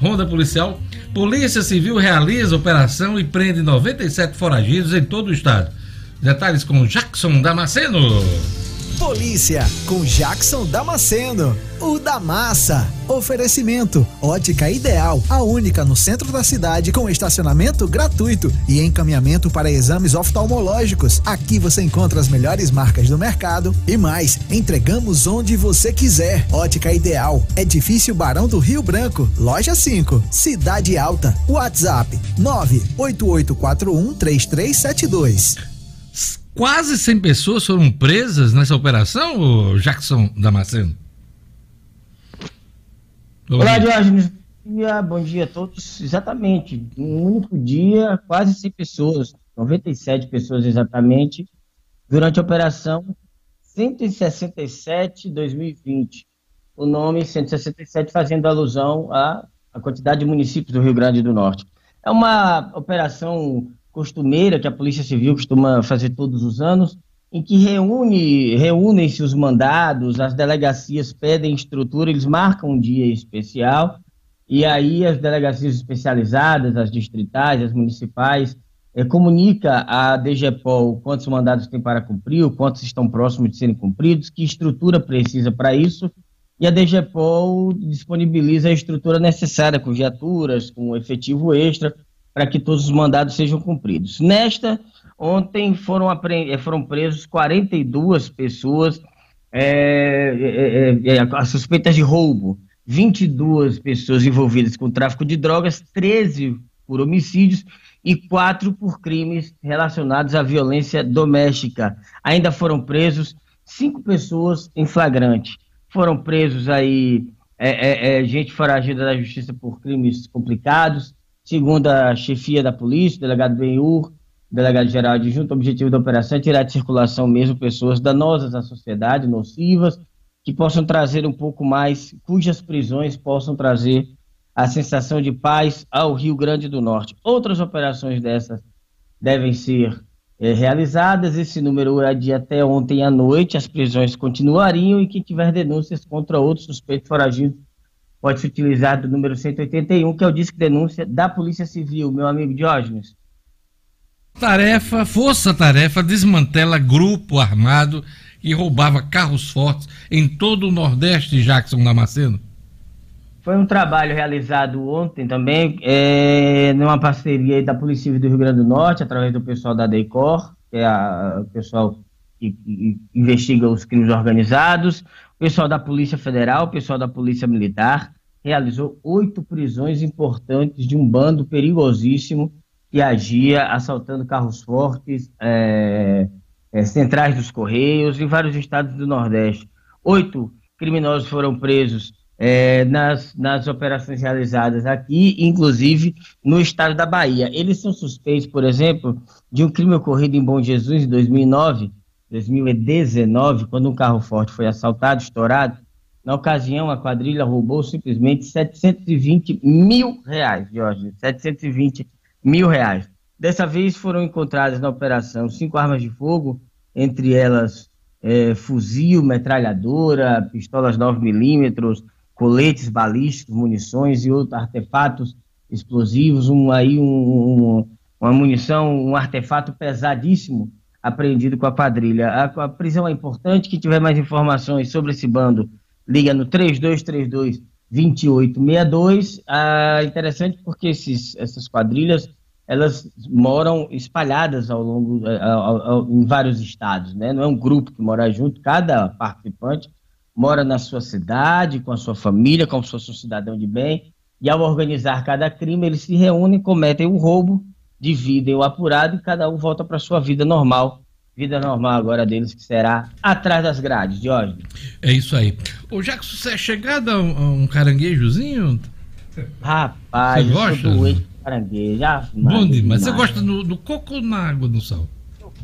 Ronda Policial. Polícia Civil realiza operação e prende 97 foragidos em todo o estado. Detalhes com Jackson Damasceno. Polícia com Jackson Damasceno, o da massa. Oferecimento: Ótica Ideal, a única no centro da cidade com estacionamento gratuito e encaminhamento para exames oftalmológicos. Aqui você encontra as melhores marcas do mercado e mais. Entregamos onde você quiser. Ótica Ideal, Edifício Barão do Rio Branco, Loja 5, Cidade Alta. WhatsApp: 988413372 quase 100 pessoas foram presas nessa operação, Jackson Damasceno? Olá, Diógenes. Bom dia, bom dia a todos. Exatamente, um único dia, quase 100 pessoas, 97 pessoas exatamente, durante a operação 167-2020. O nome 167 fazendo alusão à, à quantidade de municípios do Rio Grande do Norte. É uma operação costumeira que a Polícia Civil costuma fazer todos os anos, em que reúne, reúnem-se os mandados, as delegacias pedem estrutura, eles marcam um dia especial, e aí as delegacias especializadas, as distritais, as municipais, é, comunica à DGPOL quantos mandados tem para cumprir, quantos estão próximos de serem cumpridos, que estrutura precisa para isso, e a DGPOL disponibiliza a estrutura necessária com viaturas, com efetivo extra, para que todos os mandados sejam cumpridos. Nesta, ontem foram, eh, foram presos 42 pessoas é, é, é, suspeitas de roubo, 22 pessoas envolvidas com tráfico de drogas, 13 por homicídios e 4 por crimes relacionados à violência doméstica. Ainda foram presos cinco pessoas em flagrante. Foram presos aí é, é, é, gente foragida da justiça por crimes complicados, Segundo a chefia da polícia, o delegado Benhur, delegado-geral adjunto, o objetivo da operação é tirar de circulação mesmo pessoas danosas à sociedade, nocivas, que possam trazer um pouco mais, cujas prisões possam trazer a sensação de paz ao Rio Grande do Norte. Outras operações dessas devem ser é, realizadas. Esse número é de até ontem à noite. As prisões continuariam e quem tiver denúncias contra outros suspeitos foragidos pode se utilizar do número 181, que é o disco denúncia da Polícia Civil, meu amigo Diógenes. Tarefa, força-tarefa, desmantela grupo armado que roubava carros fortes em todo o Nordeste, Jackson Damasceno. Foi um trabalho realizado ontem também, é, numa parceria da Polícia Civil do Rio Grande do Norte, através do pessoal da DECOR, que é a, o pessoal que, que investiga os crimes organizados, o pessoal da Polícia Federal, o pessoal da Polícia Militar, realizou oito prisões importantes de um bando perigosíssimo que agia assaltando carros fortes, é, é, centrais dos Correios em vários estados do Nordeste. Oito criminosos foram presos é, nas, nas operações realizadas aqui, inclusive no estado da Bahia. Eles são suspeitos, por exemplo, de um crime ocorrido em Bom Jesus em 2009, 2019, quando um carro forte foi assaltado, estourado, na ocasião, a quadrilha roubou simplesmente 720 mil reais, Jorge. 720 mil reais. Dessa vez foram encontradas na operação cinco armas de fogo, entre elas é, fuzil, metralhadora, pistolas 9mm, coletes balísticos, munições e outros artefatos explosivos, um, aí um, um, uma munição, um artefato pesadíssimo apreendido com a quadrilha. A, a prisão é importante, que tiver mais informações sobre esse bando liga no 3232 2862. Ah, interessante porque esses, essas quadrilhas elas moram espalhadas ao longo ao, ao, ao, em vários estados, né? Não é um grupo que mora junto, cada participante mora na sua cidade, com a sua família, como se fosse um cidadão de bem, e ao organizar cada crime, eles se reúnem, cometem um roubo, dividem o apurado e cada um volta para sua vida normal vida normal agora deles, que será atrás das grades, Jorge. É isso aí. Ô, Jackson, você é chegado a um, a um caranguejozinho? Rapaz, você gosta? eu sou caranguejo. Ah, Bom demais. Você gosta no, do coco ou na água do sal?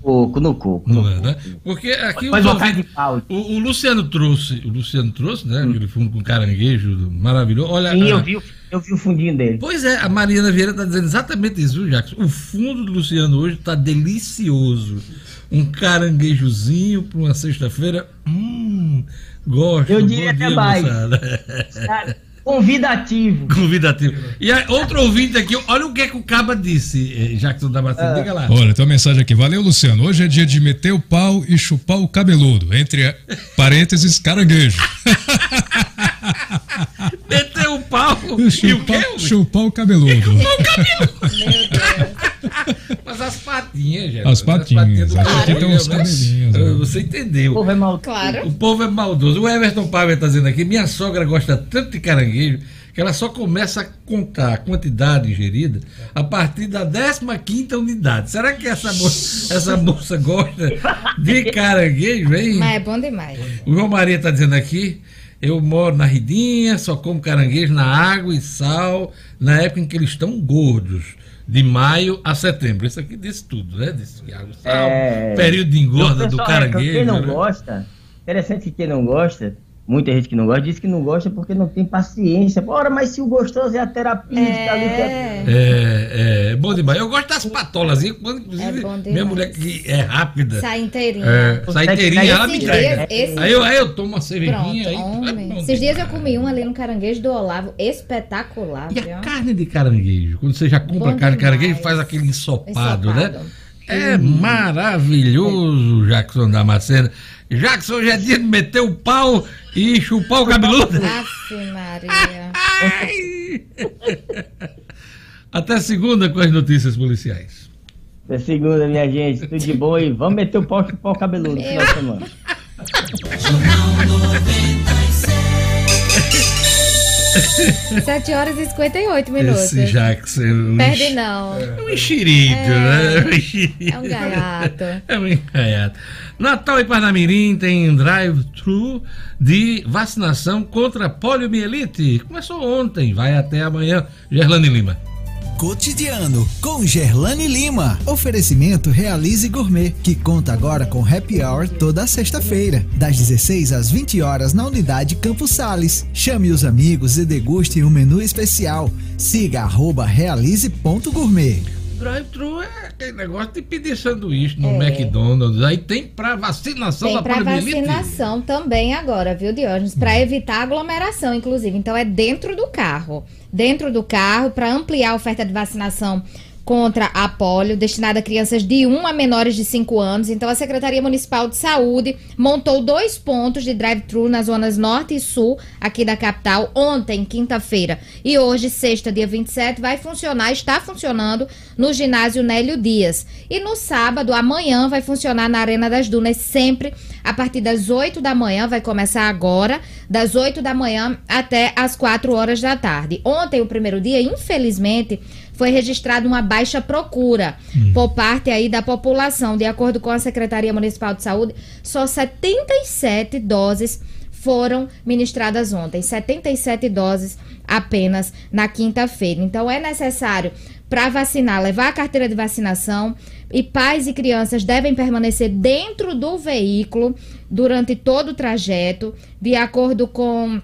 Coco, no coco. Não é, né? Porque aqui ouvintes, o, o, Luciano trouxe, o Luciano trouxe, né? Hum. Aquele fundo com caranguejo maravilhoso. Olha, Sim, a, eu vi, eu vi o fundinho dele. Pois é, a Mariana Vieira está dizendo exatamente isso, Jackson. O fundo do Luciano hoje está delicioso um caranguejozinho para uma sexta-feira. Hum, gosto. Eu diria até mais. Convidativo. Convidativo. E aí, outro ouvinte aqui, olha o que, é que o Caba disse, Jackson Damasceno, Ah. diga lá. Olha, tem uma mensagem aqui. Valeu, Luciano. Hoje é dia de meter o pau e chupar o cabeludo. Entre parênteses, caranguejo. O pau e o chupar, quê? chupar o cabeludo. Mas as patinhas, gente. As patinhas, que caranguejo, tem uns cabelinhos, né? Você entendeu. O povo é maldoso. Claro. O povo é maldoso. O Everton Paiva está dizendo aqui: minha sogra gosta tanto de caranguejo que ela só começa a contar a quantidade ingerida a partir da 15 unidade. Será que essa moça, essa moça gosta de caranguejo, hein? Mas é bom demais. O João Maria está dizendo aqui: eu moro na Ridinha, só como caranguejo na água e sal, na época em que eles estão gordos. De maio a setembro. Isso aqui disse tudo, né? Disse que água e sal, É. período de engorda do pessoal, caranguejo. Quem não né? gosta, interessante que quem não gosta, muita gente que não gosta, diz que não gosta porque não tem paciência. Ora, mas se o gostoso é a terapia, ali é... É, é bom demais. Eu gosto das patolas, quando, inclusive, É bom demais. minha mulher que é rápida. Sai inteirinha. É, sai inteirinha, ela me entrega. dias- esse- Aí, eu, aí eu tomo uma cervejinha. Pronto, aí, homem. bom Esses dias eu comi um ali no caranguejo do Olavo, espetacular. E a viu? carne de caranguejo? Quando você já compra Bom carne de caranguejo, faz aquele ensopado, Ensopado. né? É maravilhoso, Jackson Damasceno. Jackson, hoje é dia de meter o pau e chupar o cabeludo. Aff, Maria. Até segunda com as notícias policiais. É segunda, minha gente, tudo de bom e vamos meter o pau e chupar o cabeludo no final de semana. Sete horas e 58 minutos. Esse Jackson. um Perde enx- não. É um enxerido, É. né? Um enxerido. É um gaiato. É um gaiato. Natal e Parnamirim tem drive-thru de vacinação contra poliomielite. Começou ontem, vai até amanhã. Gerlane Lima. Cotidiano com Gerlane Lima. Oferecimento Realize Gourmet, que conta agora com happy hour toda sexta-feira, das 16 às 20 horas na unidade Campos Sales. Chame os amigos e deguste um menu especial. Siga arroba realize.gourmet. Drive-thru é aquele negócio de pedir sanduíche no É. McDonald's. Aí tem pra vacinação Tem da para poliomielite. vacinação também agora, viu, Diógenes? Para evitar aglomeração, inclusive. Então é dentro do carro. Dentro do carro, para ampliar a oferta de vacinação contra a polio, destinada a crianças de 1 a menores de 5 anos. Então, a Secretaria Municipal de Saúde montou dois pontos de drive-thru nas zonas norte e sul aqui da capital, ontem, quinta-feira. E hoje, sexta, dia 27, vai funcionar, está funcionando no ginásio Nélio Dias. E no sábado, amanhã, vai funcionar na Arena das Dunas, sempre a partir das 8 da manhã, vai começar agora, das 8 da manhã até as 4 horas da tarde. Ontem, o primeiro dia, infelizmente, foi registrada uma baixa procura por parte aí da população. De acordo com a Secretaria Municipal de Saúde, só 77 doses foram ministradas ontem. 77 doses apenas na quinta-feira. Então é necessário para vacinar, levar a carteira de vacinação e pais e crianças devem permanecer dentro do veículo durante todo o trajeto, de acordo com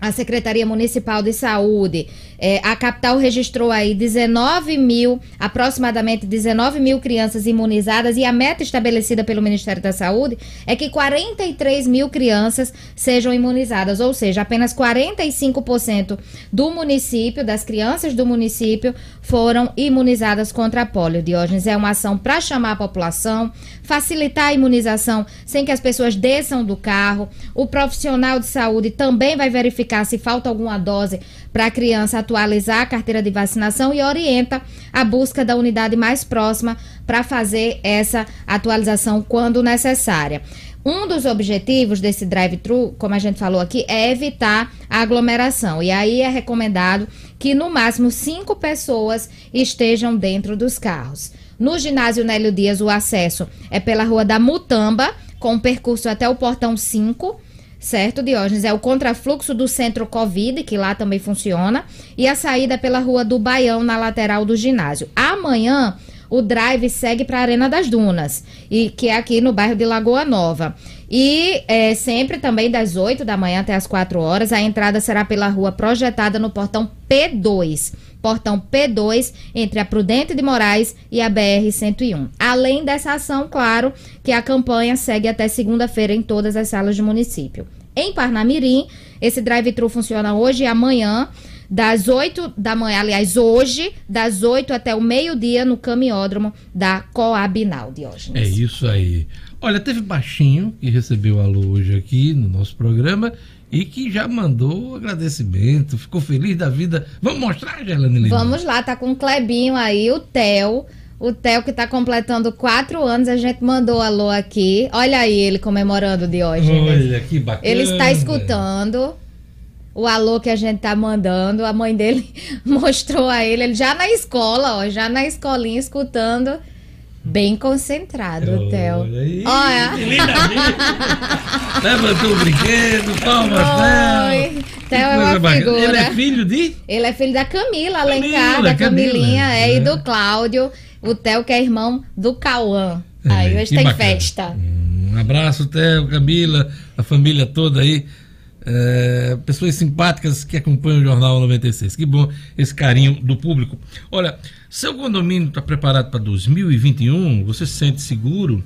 a Secretaria Municipal de Saúde, eh, a capital registrou aí 19 mil, aproximadamente 19 mil crianças imunizadas e a meta estabelecida pelo Ministério da Saúde é que 43 mil crianças sejam imunizadas, ou seja, apenas 45% do município, das crianças do município, foram imunizadas contra a polio. Diógenes é uma ação para chamar a população, facilitar a imunização sem que as pessoas desçam do carro. O profissional de saúde também vai verificar se falta alguma dose para a criança atualizar a carteira de vacinação e orienta a busca da unidade mais próxima para fazer essa atualização quando necessária. Um dos objetivos desse drive-thru, como a gente falou aqui, é evitar a aglomeração. E aí é recomendado que no máximo cinco pessoas estejam dentro dos carros. No ginásio Nélio Dias, o acesso é pela rua da Mutamba, com percurso até o portão 5 certo, Diógenes? É o contrafluxo do centro Covid, que lá também funciona, e a saída pela Rua do Baião, na lateral do ginásio. Amanhã, o drive segue para a Arena das Dunas, e que é aqui no bairro de Lagoa Nova. E é, sempre também das 8 da manhã até as 4 horas, a entrada será pela rua projetada no portão P2. Portão P2, entre a Prudente de Moraes e a BR-101. Além dessa ação, claro, que a campanha segue até segunda-feira em todas as salas do município. Em Parnamirim, Esse drive-thru funciona hoje e amanhã, das 8 da manhã, aliás, hoje, das 8 até o meio-dia, no caminhódromo da Coabinal, Diógenes. É isso aí. Olha, teve baixinho que recebeu alô hoje aqui no nosso programa e que já mandou agradecimento, ficou feliz da vida. Vamos mostrar, Gelane Lima? Vamos lá, tá com o Clebinho aí, o Theo. O Theo que tá completando quatro anos, a gente mandou alô aqui. Olha aí ele comemorando de hoje. Olha que bacana. Ele está escutando o alô que a gente tá mandando. A mãe dele mostrou a ele, ele já na escola, ó, já na escolinha escutando. Bem concentrado, o Theo. Olha aí, Olha. que linda Levantou o brinquedo, palmas, Theo. Theo é uma bacana. figura. Ele é filho de? Ele é filho da Camila Alencar, Camila, da Camilinha, Camila, é, e é. do Cláudio. O Theo que é irmão do Cauã. Aí É, hoje que tem bacana. festa. Um abraço, Theo, Camila, a família toda aí. É, pessoas simpáticas que acompanham o Jornal 96. Que bom esse carinho do público. Olha, seu condomínio está preparado para 2021? Você se sente seguro?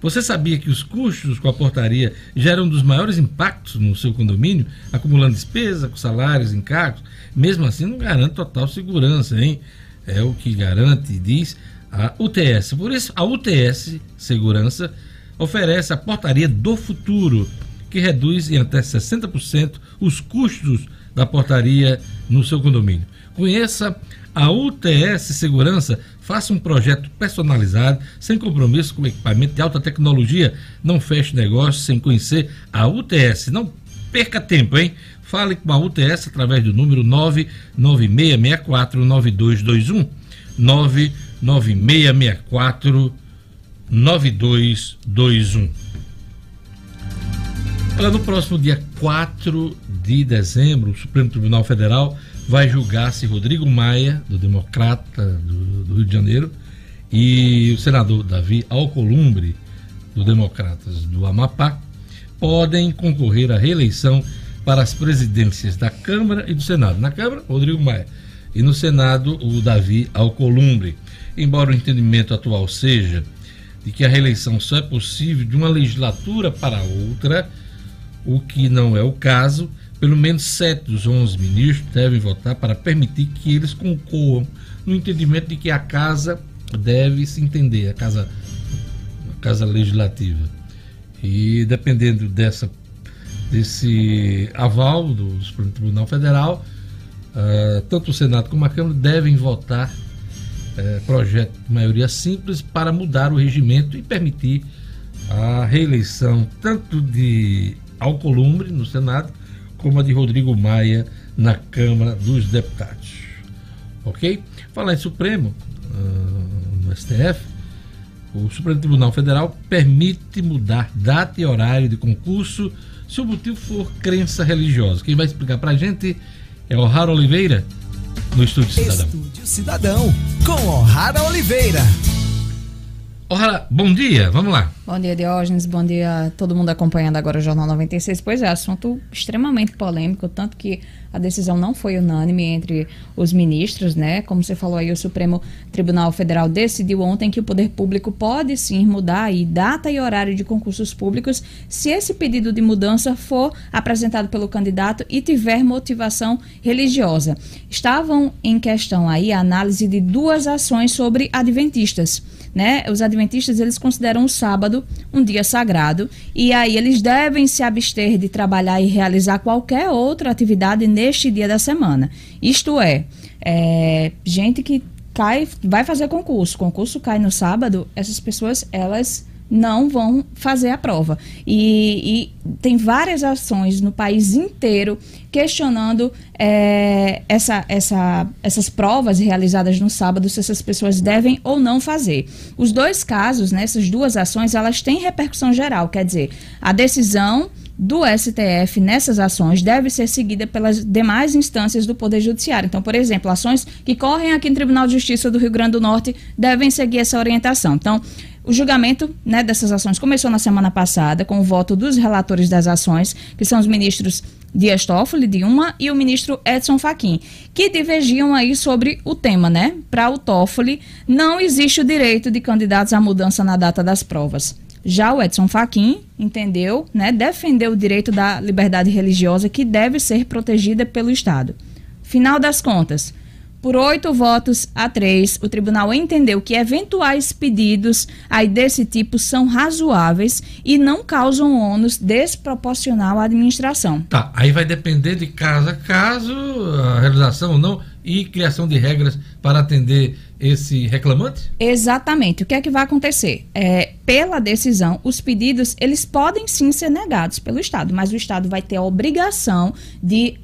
Você sabia que os custos com a portaria geram um dos maiores impactos no seu condomínio, acumulando despesa com salários, encargos? Mesmo assim, não garante total segurança, hein? É o que garante, diz a UTS. Por isso, a UTS Segurança oferece a portaria do futuro, que reduz em até 60% os custos da portaria no seu condomínio. Conheça a UTS Segurança, faça um projeto personalizado, sem compromisso com equipamento de alta tecnologia. Não feche negócio sem conhecer a UTS. Não perca tempo, hein? Fale com a UTS através do número 996649221. 99664 9221. Olha, no próximo dia 4 de dezembro, o Supremo Tribunal Federal vai julgar se Rodrigo Maia, do Democrata do, do Rio de Janeiro, e o senador Davi Alcolumbre, do Democratas do Amapá, podem concorrer à reeleição para as presidências da Câmara e do Senado. Na Câmara, Rodrigo Maia. E no Senado, o Davi Alcolumbre. Embora o entendimento atual seja de que a reeleição só é possível de uma legislatura para outra, o que não é o caso, pelo menos sete dos onze ministros devem votar para permitir que eles concorram no entendimento de que a casa deve se entender, a casa, a casa legislativa. E dependendo dessa, desse aval do Supremo Tribunal Federal, ah, tanto o Senado como a Câmara devem votar eh, projeto de maioria simples para mudar o regimento e permitir a reeleição tanto de Alcolumbre no Senado como a de Rodrigo Maia na Câmara dos Deputados. Ok? Falar em Supremo, ah, no STF, o Supremo Tribunal Federal permite mudar data e horário de concurso se o motivo for crença religiosa. Quem vai explicar pra gente é o Raro Oliveira, no Estúdio Cidadão. Estúdio Cidadão, com O'Hara Oliveira. O'Hara, bom dia, vamos lá. Bom dia, Diógenes. Bom dia a todo mundo acompanhando agora o Jornal 96. Pois é, assunto extremamente polêmico, tanto que a decisão não foi unânime entre os ministros, né? Como você falou aí, o Supremo Tribunal Federal decidiu ontem que o poder público pode sim mudar aí data e horário de concursos públicos se esse pedido de mudança for apresentado pelo candidato e tiver motivação religiosa. Estavam em questão aí a análise de duas ações sobre adventistas né? Os adventistas eles consideram o sábado um dia sagrado e aí eles devem se abster de trabalhar e realizar qualquer outra atividade neste dia da semana. Isto é, é gente que cai, vai fazer concurso, concurso cai no sábado, essas pessoas elas não vão fazer a prova. E, e tem várias ações no país inteiro questionando é, essa, essa, essas provas realizadas no sábado, se essas pessoas devem ou não fazer. Os dois casos, né, essas duas ações, elas têm repercussão geral, quer dizer, a decisão do STF nessas ações deve ser seguida pelas demais instâncias do Poder Judiciário. Então, por exemplo, ações que correm aqui no Tribunal de Justiça do Rio Grande do Norte devem seguir essa orientação. Então, o julgamento né, dessas ações começou na semana passada com o voto dos relatores das ações, que são os ministros Dias Toffoli, de uma, e o ministro Edson Fachin, que divergiam aí sobre o tema, né? Para o Toffoli, não existe o direito de candidatos à mudança na data das provas. Já o Edson Fachin entendeu, né, defendeu o direito da liberdade religiosa que deve ser protegida pelo Estado. Final das contas, por oito votos a três, o tribunal entendeu que eventuais pedidos aí desse tipo são razoáveis e não causam ônus desproporcional à administração. Tá, aí vai depender de caso a caso, a realização ou não, e criação de regras para atender esse reclamante? Exatamente. O que é que vai acontecer? É, pela decisão, os pedidos eles podem sim ser negados pelo Estado, mas o Estado vai ter a obrigação de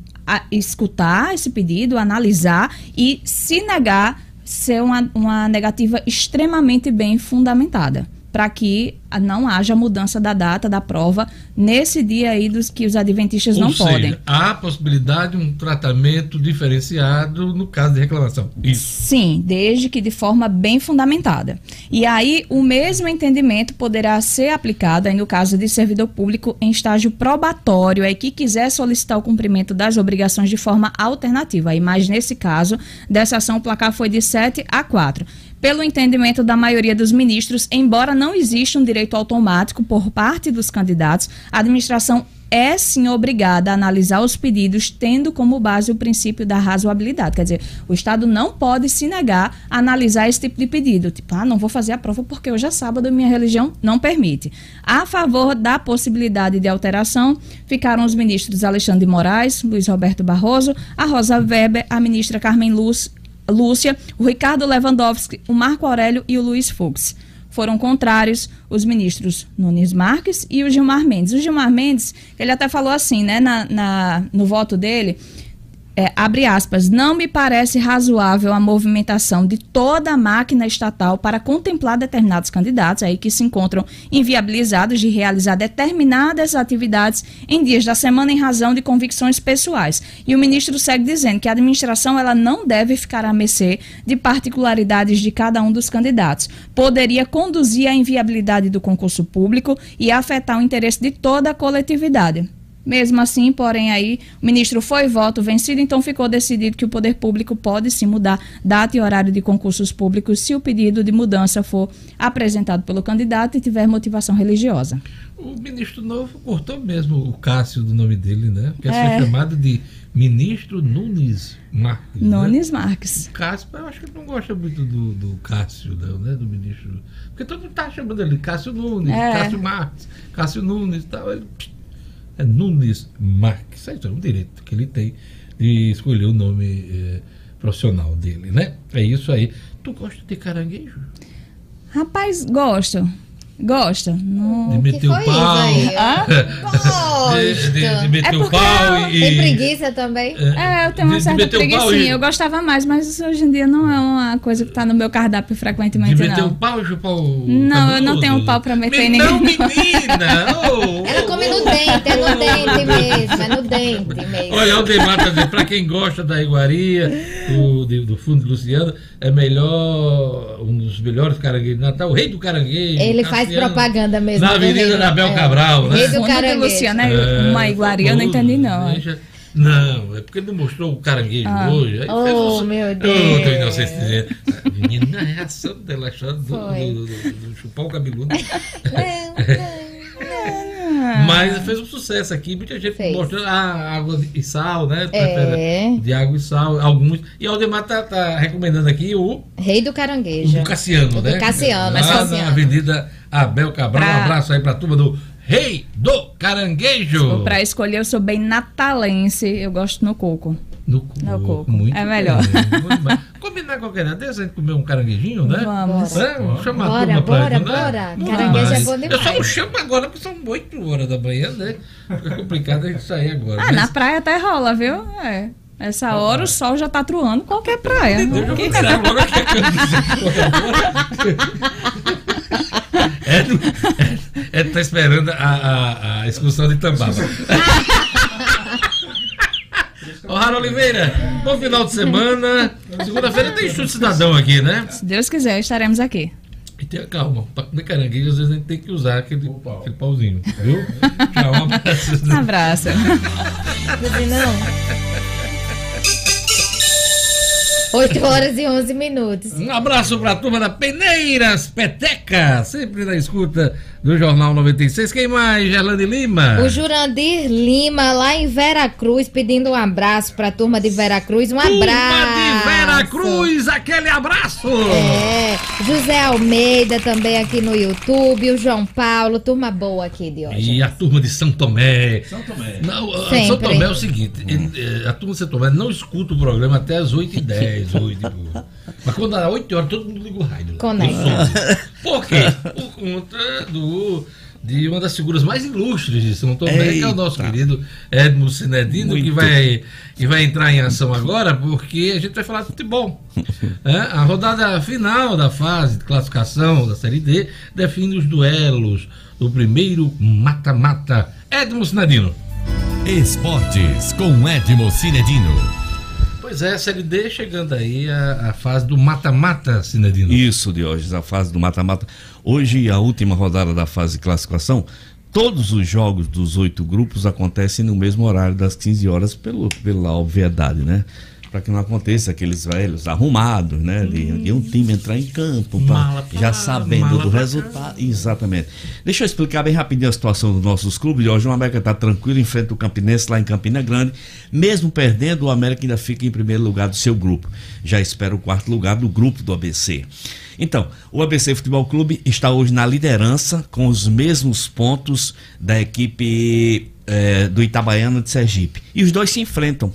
escutar esse pedido, analisar e, se negar, ser uma, uma negativa extremamente bem fundamentada para que não haja mudança da data da prova nesse dia aí dos que os adventistas Ou não seja, podem. Há possibilidade de um tratamento diferenciado no caso de reclamação. Isso. Sim, desde que de forma bem fundamentada. E aí o mesmo entendimento poderá ser aplicado aí no caso de servidor público em estágio probatório, aí que quiser solicitar o cumprimento das obrigações de forma alternativa. Aí, mas nesse caso, dessa ação o placar foi de 7 a 4 pelo entendimento da maioria dos ministros, embora não exista um direito automático por parte dos candidatos, a administração é sim obrigada a analisar os pedidos tendo como base o princípio da razoabilidade. Quer dizer, o Estado não pode se negar a analisar esse tipo de pedido. Tipo, ah, não vou fazer a prova porque hoje é sábado e minha religião não permite. A favor da possibilidade de alteração ficaram os ministros Alexandre Moraes, Luiz Roberto Barroso, a Rosa Weber, a ministra Carmen Luz Lúcia, o Ricardo Lewandowski, o Marco Aurélio e o Luiz Fux. Foram contrários os ministros Nunes Marques e o Gilmar Mendes. O Gilmar Mendes, ele até falou assim, né, na, na no voto dele, é, abre aspas, não me parece razoável a movimentação de toda a máquina estatal para contemplar determinados candidatos aí que se encontram inviabilizados de realizar determinadas atividades em dias da semana em razão de convicções pessoais. E o ministro segue dizendo que a administração ela não deve ficar à mercê de particularidades de cada um dos candidatos. Poderia conduzir à inviabilidade do concurso público e afetar o interesse de toda a coletividade. Mesmo assim, porém, aí o ministro foi voto vencido, então ficou decidido que o poder público pode se mudar data e horário de concursos públicos se o pedido de mudança for apresentado pelo candidato e tiver motivação religiosa. O ministro novo cortou mesmo o Cássio do nome dele, né? Quer É. ser chamado de ministro Nunes Marques. Nunes né? Marques. O Cássio, eu acho que ele não gosta muito do, do Cássio, não, né? Do ministro. Porque todo mundo tá chamando ele Cássio Nunes, É. Cássio Marques, Cássio Nunes e tal. Ele, Nunes Marques. Isso é um direito que ele tem de escolher o nome eh, profissional dele, né? É isso aí. Tu gosta de caranguejo? Rapaz, gosto. Gosta. Não... De meter o foi pau. isso aí? Hã? De, de- de meter É o porque pau eu- e. Tem preguiça também? É, eu tenho uma De- certa preguiçinha. e- Eu gostava mais, mas isso hoje em dia não é uma coisa que tá no meu cardápio frequentemente, De meter não. o pau e chupar o. Não, eu não tenho canudo? pau pra meter em Me- ninguém. Não, menina! ô, Ela come no dente, é no dente mesmo, é no dente mesmo. Olha, o Demar tá dizendo, pra quem gosta da iguaria, do, do fundo de Luciano, é melhor, um dos melhores caranguejos de Natal, o rei do caranguejo. Ele faz Cassiano, propaganda mesmo. Na do Avenida da Abel é. Cabral, né? Rei do caranguejo. Luciano é uma iguaria, eu não entendi, não. Deixa- Não, é porque ele mostrou o caranguejo Ah. hoje. Aí Oh, fez meu Oh, Deus. tô inocente. A menina, a reação dela achando do, do, do- do chupar o cabeludo. Ah. Mas fez um sucesso aqui, muita gente Fez. mostrando a água e sal, né? É. Prefere De água e sal, alguns. E Aldemar tá, tá recomendando aqui o, Rei do caranguejo. do Cassiano, O do né? Cassiano, Lá mas na Cassiano. Avenida Abel Cabral. Pra- Um abraço aí pra turma do Rei do Caranguejo. Pra escolher, eu sou bem natalense. Eu gosto no coco. No coco. No coco. Muito É melhor. bem. Combinar qualquer dia desse, a gente comer um caranguejinho, né? Vamos. É, chama a Bora, turma pra bora, né? bora. Bom Caranguejo é demais. bom Eu demais. só não chamo agora porque são 8 horas da manhã, né? Fica complicado a gente sair agora. Ah, mas- na praia até rola, viu? É. Essa hora o sol já tá truando qualquer praia. Eu vou tirar logo aqui a camisa. É, do- é, é, tá esperando a, a, a excursão de Tambaba. Ô, Rara Oliveira, bom final de semana. Segunda-feira tem chute cidadão aqui, né? Se Deus quiser, estaremos aqui. E tenha calma, comer caranguejo, às vezes a gente tem que usar aquele, aquele pauzinho, viu? Tchau, um abraço. Um abraço. Não. 8 horas e 11 minutos. Um abraço para a turma da Peneiras Peteca, sempre na escuta do Jornal 96. Quem mais? Gerlane Lima. O Jurandir Lima, lá em Veracruz, pedindo um abraço para a turma de Veracruz. Um abraço. Veracruz, aquele abraço. É, José Almeida também aqui no YouTube, o João Paulo, turma boa aqui de hoje. E a turma de São Tomé. São Tomé. Não, Sempre. São Tomé é o seguinte: eh, a turma de São Tomé não escuta o programa até as 8h10, 8 e pouco. Mas quando dá 8 horas, todo mundo liga o rádio. Conecta. Som. Por quê? Por conta do, de uma das figuras mais ilustres de São Tomé, que é o nosso querido Edmo Cinedino, que vai, que vai entrar em ação agora, porque a gente vai falar de futebol. É, a rodada final da fase de classificação da Série D define os duelos do primeiro mata-mata. Edmo Cinedino. Esportes com Edmo Cinedino. Pois é, Série D chegando aí a, a fase do mata-mata, Cinedino. Isso, Diógenes, a fase do mata-mata. Hoje, a última rodada da fase de classificação. Todos os jogos dos oito grupos acontecem no mesmo horário das 15 horas, pelo, pela obviedade, né? Para que não aconteça aqueles velhos arrumados, né? De, de um time entrar em campo, pra- pra já sabendo do resultado. Exatamente. Deixa eu explicar bem rapidinho a situação dos nossos clubes. Hoje o América está tranquilo, enfrenta o Campinense lá em Campina Grande. Mesmo perdendo, o América ainda fica em primeiro lugar do seu grupo. Já espera o quarto lugar do grupo do ABC. Então, o ABC Futebol Clube está hoje na liderança com os mesmos pontos da equipe eh, do Itabaiana de Sergipe. E os dois se enfrentam.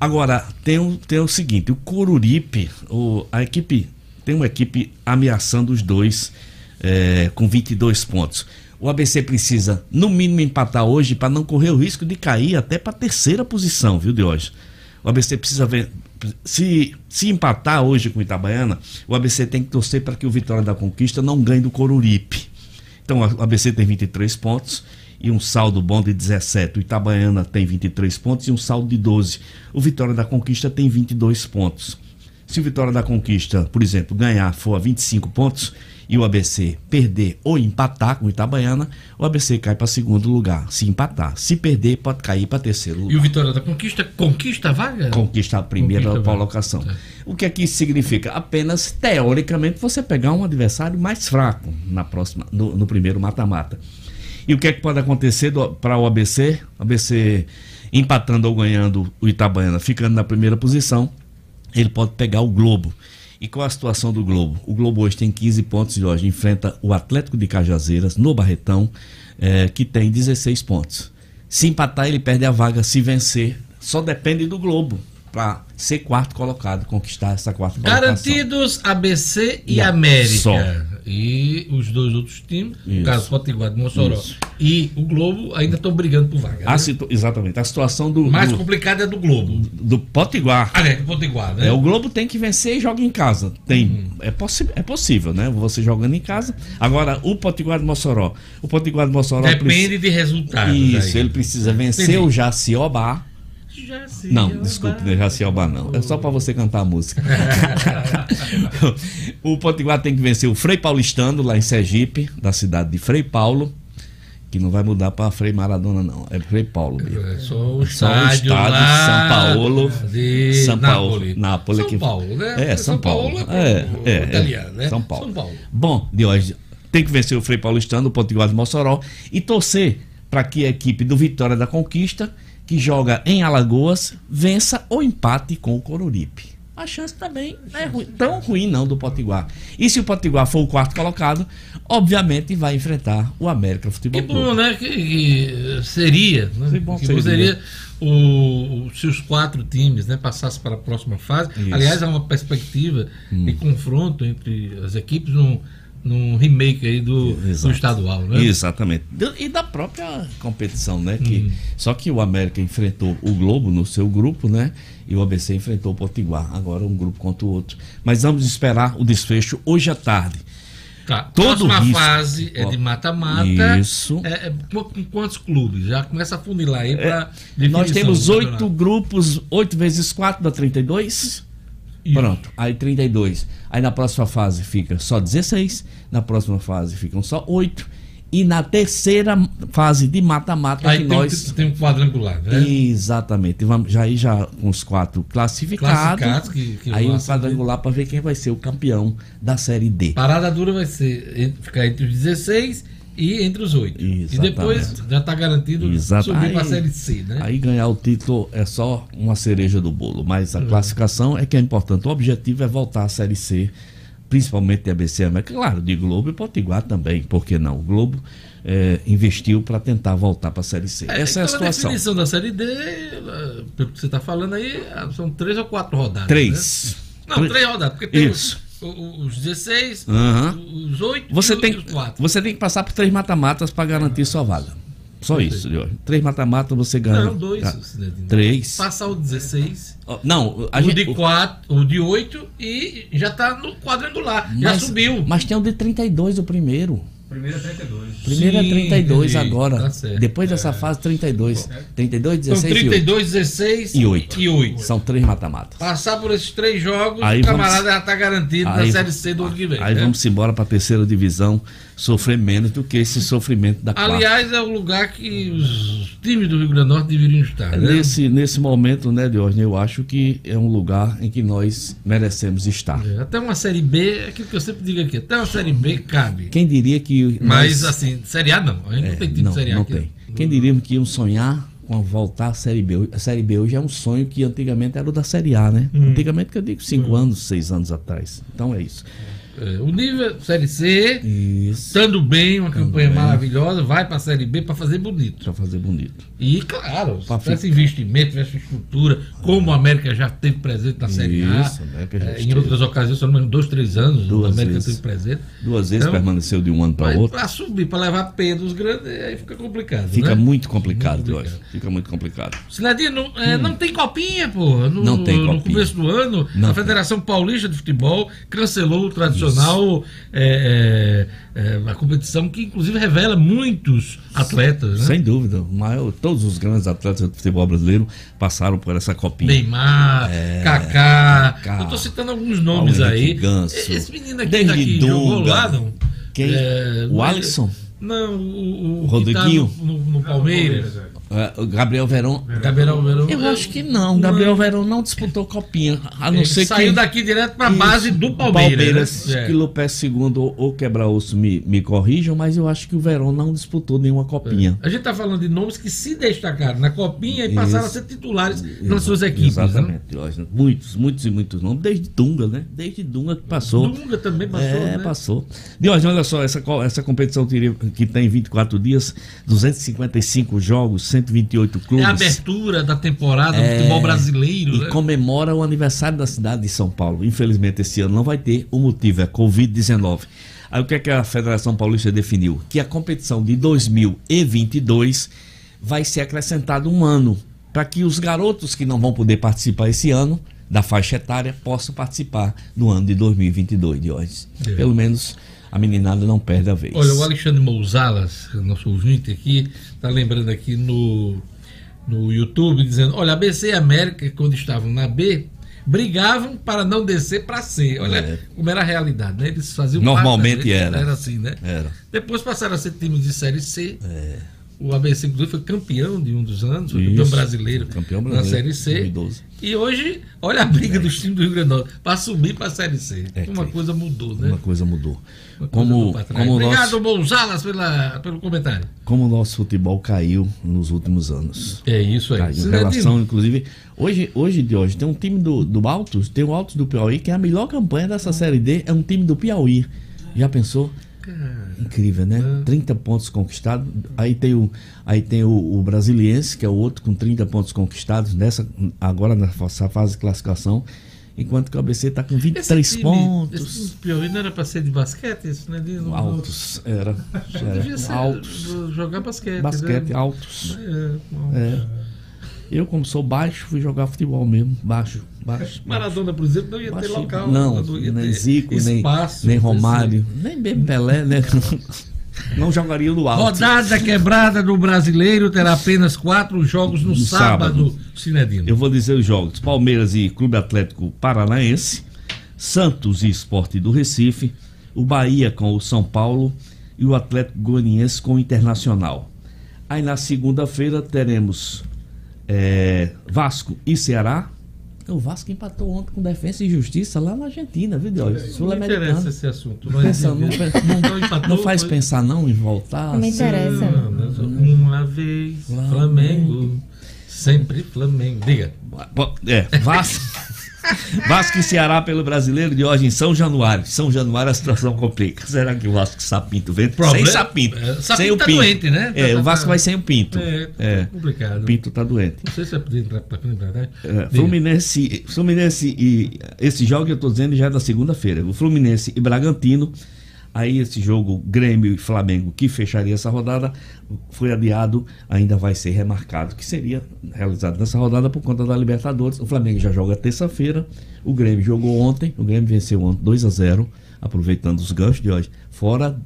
Agora, tem o, tem o seguinte, o Coruripe, o, a equipe, tem uma equipe ameaçando os dois eh, com 22 pontos. O ABC precisa, no mínimo, empatar hoje para não correr o risco de cair até para a terceira posição, viu, de hoje. O ABC precisa ver. Se, se empatar hoje com o Itabaiana, o ABC tem que torcer para que o Vitória da Conquista não ganhe do Coruripe. Então, o ABC tem 23 pontos e um saldo bom de 17. O Itabaiana tem 23 pontos e um saldo de 12. O Vitória da Conquista tem 22 pontos. Se o Vitória da Conquista, por exemplo, ganhar for a 25 pontos e o ABC perder ou empatar com o Itabaiana, o ABC cai para segundo lugar. Se empatar. Se perder, pode cair para terceiro lugar. E o Vitória da Conquista conquista a vaga? Conquista a primeira Conquista colocação. O que é que isso significa? Apenas, teoricamente, você pegar um adversário mais fraco na próxima, no, no primeiro mata-mata. E o que é que pode acontecer para o ABC? O ABC empatando ou ganhando o Itabaiana, ficando na primeira posição, ele pode pegar o Globo. E qual a situação do Globo? O Globo hoje tem 15 pontos e hoje enfrenta o Atlético de Cajazeiras no Barretão, eh, que tem 16 pontos. Se empatar, ele perde a vaga. Se vencer, só depende do Globo para ser quarto colocado, conquistar essa quarta colocação. Garantidos ABC e a- América. só. E os dois outros times, no Isso. caso Potiguar de Mossoró Isso. e o Globo, ainda estão brigando por vaga. A né? situ- Exatamente. A situação do, mais do, complicada é do Globo. do Potiguar. Ah, é, do Potiguar, né? É, o Globo tem que vencer e joga em casa. Tem, é, possi é possível, né? Você jogando em casa. Agora, o Potiguar de Mossoró. O Potiguar de Mossoró. Depende preci- de resultados. Isso, aí. ele precisa vencer Entendi. o Jaciobá. Jaciobá. Não, desculpe, não é Jaciobá, não. É só pra você cantar a música. o Potiguar tem que vencer o Frei Paulistano, lá em Sergipe, da cidade de Frei Paulo. Que não vai mudar pra Frei Maradona, não. É Frei Paulo mesmo. É só o Só o estádio, lá de São Paulo. de São Paulo. Nápoles. Nápoles São que- Paulo, né? É, São, São Paulo. Paulo É, é é, é. italiano, né? São Paulo. São Paulo. Bom, de hoje tem que vencer o Frei Paulistano, o Potiguar de Mossoró e torcer para que a equipe do Vitória da Conquista, que joga em Alagoas, vença ou empate com o Coruripe. A chance também não é ruim- tão ruim não do Potiguar. E se o Potiguar for o quarto colocado, obviamente vai enfrentar o América Futebol Que Clube. bom, né? Que, que seria, né? Que bom que seria. seria o, se os quatro times né, passassem para a próxima fase. Isso. Aliás, há uma perspectiva de confronto entre as equipes num remake aí do, do estadual, né? Exatamente. E da própria competição, né? Que, Hum. Só que o América enfrentou o Globo no seu grupo, né? E o ABC enfrentou o Potiguar. Agora um grupo contra o outro. Mas vamos esperar o desfecho hoje à tarde. Tá. Todo Próxima risco. fase é de mata-mata. Isso. É, é com quantos clubes? Já começa a funilar aí para Nós temos oito grupos, oito vezes quatro dá 32. Pronto, aí 32. Aí na próxima fase fica só 16, na próxima fase ficam só 8 E na terceira fase de mata-mata que tem, nós. tem um quadrangular, né? Exatamente. Vamos, já aí já com os quatro classificados. Classificados que- que aí um quadrangular para ver quem vai ser o campeão da série D. Parada dura vai ser ficar entre os 16 e entre os 8. E depois já está garantido Exato. subir para a Série C, né? Aí ganhar o título é só uma cereja do bolo, mas a classificação é que é importante. O objetivo é voltar à Série C, principalmente de ABC América, claro, de Globo e Potiguar também, por que não? O Globo eh, investiu para tentar voltar para a Série C. Essa é a situação. definição da Série D, ela, pelo que você está falando aí, são três ou quatro rodadas. Três. Né? Não, Três. três rodadas, porque tem Isso. Os 16, Aham. os 8 Você e tem, os 4. você tem que passar por três mata-matas para garantir sua vaga. Só isso, Diogo. Três mata-matas você ganha. Não, dois. Cidadinho. Três. Passar o 16. Ó, Não, a o gente. de 4, o de 8 e já está no quadrangular. já mas, subiu. Mas tem o de 32, o primeiro. Primeiro é 32. Primeiro é Sim, 32 entendi. agora. Tá certo. Depois dessa fase, 32. 32, São 16 32, 16 e 8. e 8. São três mata-matas. Passar por esses três jogos, Aí o camarada vamos- já está garantido Aí- na Série C do ano que vem. Aí né? vamos embora para a terceira divisão, sofrer menos do que esse sofrimento da. Aliás, é o lugar que os times do Rio Grande do Norte deveriam estar. né? Nesse, nesse momento, né, Diógenes, eu acho que é um lugar em que nós merecemos estar. É, Até uma Série B, é aquilo que eu sempre digo aqui, até uma Série B cabe. Quem diria que. Mas, nós- assim, Série A não. A gente não tem time não, de Série A não aqui. tem. Quem diria que iam sonhar com a voltar à Série B? A Série B hoje é um sonho que antigamente era o da Série A, né? Hum. Antigamente que eu digo cinco anos, seis anos atrás. Então é isso. É, o nível Série C, estando bem, uma campanha bem. maravilhosa, vai para a Série B para fazer bonito. Para fazer bonito. E, claro, se Pra tivesse investimento, tivesse estrutura, como a América já teve presente na Série A, Isso, a é, em outras ocasiões, pelo menos dois, três anos, Duas a América vezes. teve presente. Duas vezes Então, permaneceu de um ano para outro. para subir, para levar P dos grandes, aí fica complicado. Fica né? muito complicado, Diógenes. Fica muito complicado. Cidadinho, não, é, não tem copinha, pô. No, Hum. Não tem no copinha. começo do ano, Não a tem. Federação Paulista de Futebol cancelou o tradicional é, é, é, a competição que inclusive revela muitos atletas, né? Sem dúvida. o Maior, todos os grandes atletas do futebol brasileiro passaram por essa copinha. Neymar, É, Kaká. Kaká. Eu tô citando alguns nomes Paulo aí. Ganso. Esse menino aqui daqui jogou lá, não? Quem? É, o é- Alisson? Não, o, o Rodriguinho? que tá no, no- no Palmeiras. É, Gabriel Verón. Gabriel Verón. Eu acho que não. Gabriel Verón não disputou copinha. A não Ele ser saiu que. daqui direto pra Isso, base do Palmeiras. né? É. que Lopes segundo ou, ou quebra-osso me, me corrijam, mas eu acho que o Verón não disputou nenhuma copinha. A gente está falando de nomes que se destacaram na Copinha e passaram Isso. a ser titulares nas suas equipes. né? Exatamente, Diógenes. Muitos, muitos e muitos nomes. Desde Dunga, né? Desde Dunga que passou. Dunga também passou, É, né? passou. Diógenes, olha só, essa, essa competição que tem 24 dias, 255 jogos, 128 clubes. É a abertura da temporada do É, futebol brasileiro. E né? comemora o aniversário da cidade de São Paulo. Infelizmente, esse ano não vai ter. O motivo é Covid-19. Aí o que, é que a Federação Paulista definiu? Que a competição de 2022 vai ser acrescentado um ano. Para que os garotos que não vão poder participar esse ano, da faixa etária, possam participar no ano de 2022, Diógenes. É. Pelo menos a meninada não perde a vez. Olha, o Alexandre Mousalas, nosso ouvinte aqui, está lembrando aqui no, no YouTube, dizendo: olha, ABC e América, quando estavam na B, brigavam para não descer para C. Olha É. como era a realidade, né? Eles faziam Normalmente parte era. Era assim, né? Era. Depois passaram a ser times de Série C. É. O ABC, inclusive, foi campeão de um dos anos, foi campeão Isso. brasileiro, Campeão na brasileiro, Série C. 2012. E hoje, olha a briga dos times do Rio Grande do Norte para subir para a Série C. É Uma que- coisa mudou, né? Uma coisa mudou. Uma coisa Como, trás. como, Obrigado, nosso, Mousalas, pela, pelo comentário. como o nosso futebol caiu nos últimos anos. É isso aí. Caiu. Em relação, inclusive, hoje, hoje de hoje, tem um time do, do Altos, tem o Altos do Piauí, que é a melhor campanha dessa Série D, é um time do Piauí. Já pensou? Incrível, né? 30 pontos conquistados. Aí tem o, aí tem o, o Brasiliense, que é o outro com 30 pontos conquistados, nessa, agora nessa fase de classificação. Enquanto que o ABC está com 23 Esse time- pontos. Esse Piauí não era para ser de basquete, isso, né? De, Altos, era. Devia era. ser Altos. jogar basquete. Basquete, né? altos. É, bom. É. Eu, como sou baixo, fui jogar futebol mesmo. Baixo, baixo. Maradona, por exemplo, não ia ter baixo. local. Não, ia nem ter Zico, nem, espaço, nem Romário, nem mesmo Pelé, né? Não jogaria no alto. Rodada quebrada do brasileiro terá apenas quatro jogos no, No sábado, sábado. Cinedino. Eu vou dizer os jogos: Palmeiras e Clube Atlético Paranaense, Santos e Esporte do Recife, o Bahia com o São Paulo, e o Atlético Goianiense com o Internacional. Aí na segunda-feira teremos é, Vasco e Ceará. O Vasco empatou ontem com Defesa e Justiça lá na Argentina, viu, Deus? Não me interessa esse assunto. Não, Pensa, não, empatou, não faz foi- pensar não em voltar. Não me interessa. Uma vez, Flamengo. Sempre Flamengo. Diga. É, Vasco. Vasco e Ceará pelo brasileiro de hoje em São Januário. São Januário a situação complica. Será que o Vasco sapinto vem? Problema- Sem sapinto. É, Sapinto sem o tá pinto. doente, né? É, Tá- o Vasco tá- vai sem o pinto. É, É. complicado. O pinto tá doente. Não sei se poder entrar pra frente, né? É. Fluminense, Fluminense e esse jogo que eu tô dizendo já é da segunda-feira. O Fluminense e Bragantino. Aí esse jogo Grêmio e Flamengo que fecharia essa rodada foi adiado, ainda vai ser remarcado, que seria realizado nessa rodada por conta da Libertadores. O Flamengo já joga terça-feira, o Grêmio jogou ontem, o Grêmio venceu ontem 2 a 0, aproveitando os ganchos de hoje. Fora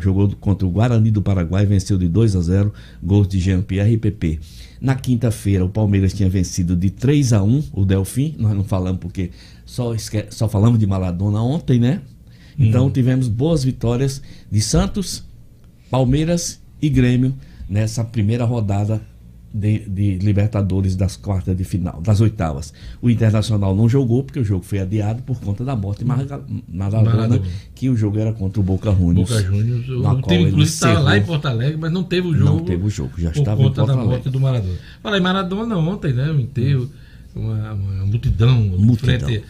jogou contra o Guarani do Paraguai, venceu de 2 a 0, gols de Jean-Pierre e PP. Na quinta-feira, o Palmeiras tinha vencido de 3 a 1 o Delfim, nós não falamos porque só, esque- só falamos de Maladona ontem, né? Então tivemos boas vitórias de Santos, Palmeiras e Grêmio nessa primeira rodada de, de Libertadores das quartas de final, das oitavas. O Internacional não jogou porque o jogo foi adiado por conta da morte de Maradona, que o jogo era contra o Boca Juniors. Boca Juniors. O, time, inclusive, estava lá em. Porto Alegre, mas não teve o jogo. Não teve o jogo, já por estava em conta Porto da Alegre. morte do Maradona. Falei, Maradona ontem, né? O enterro, uma, uma multidão, em frente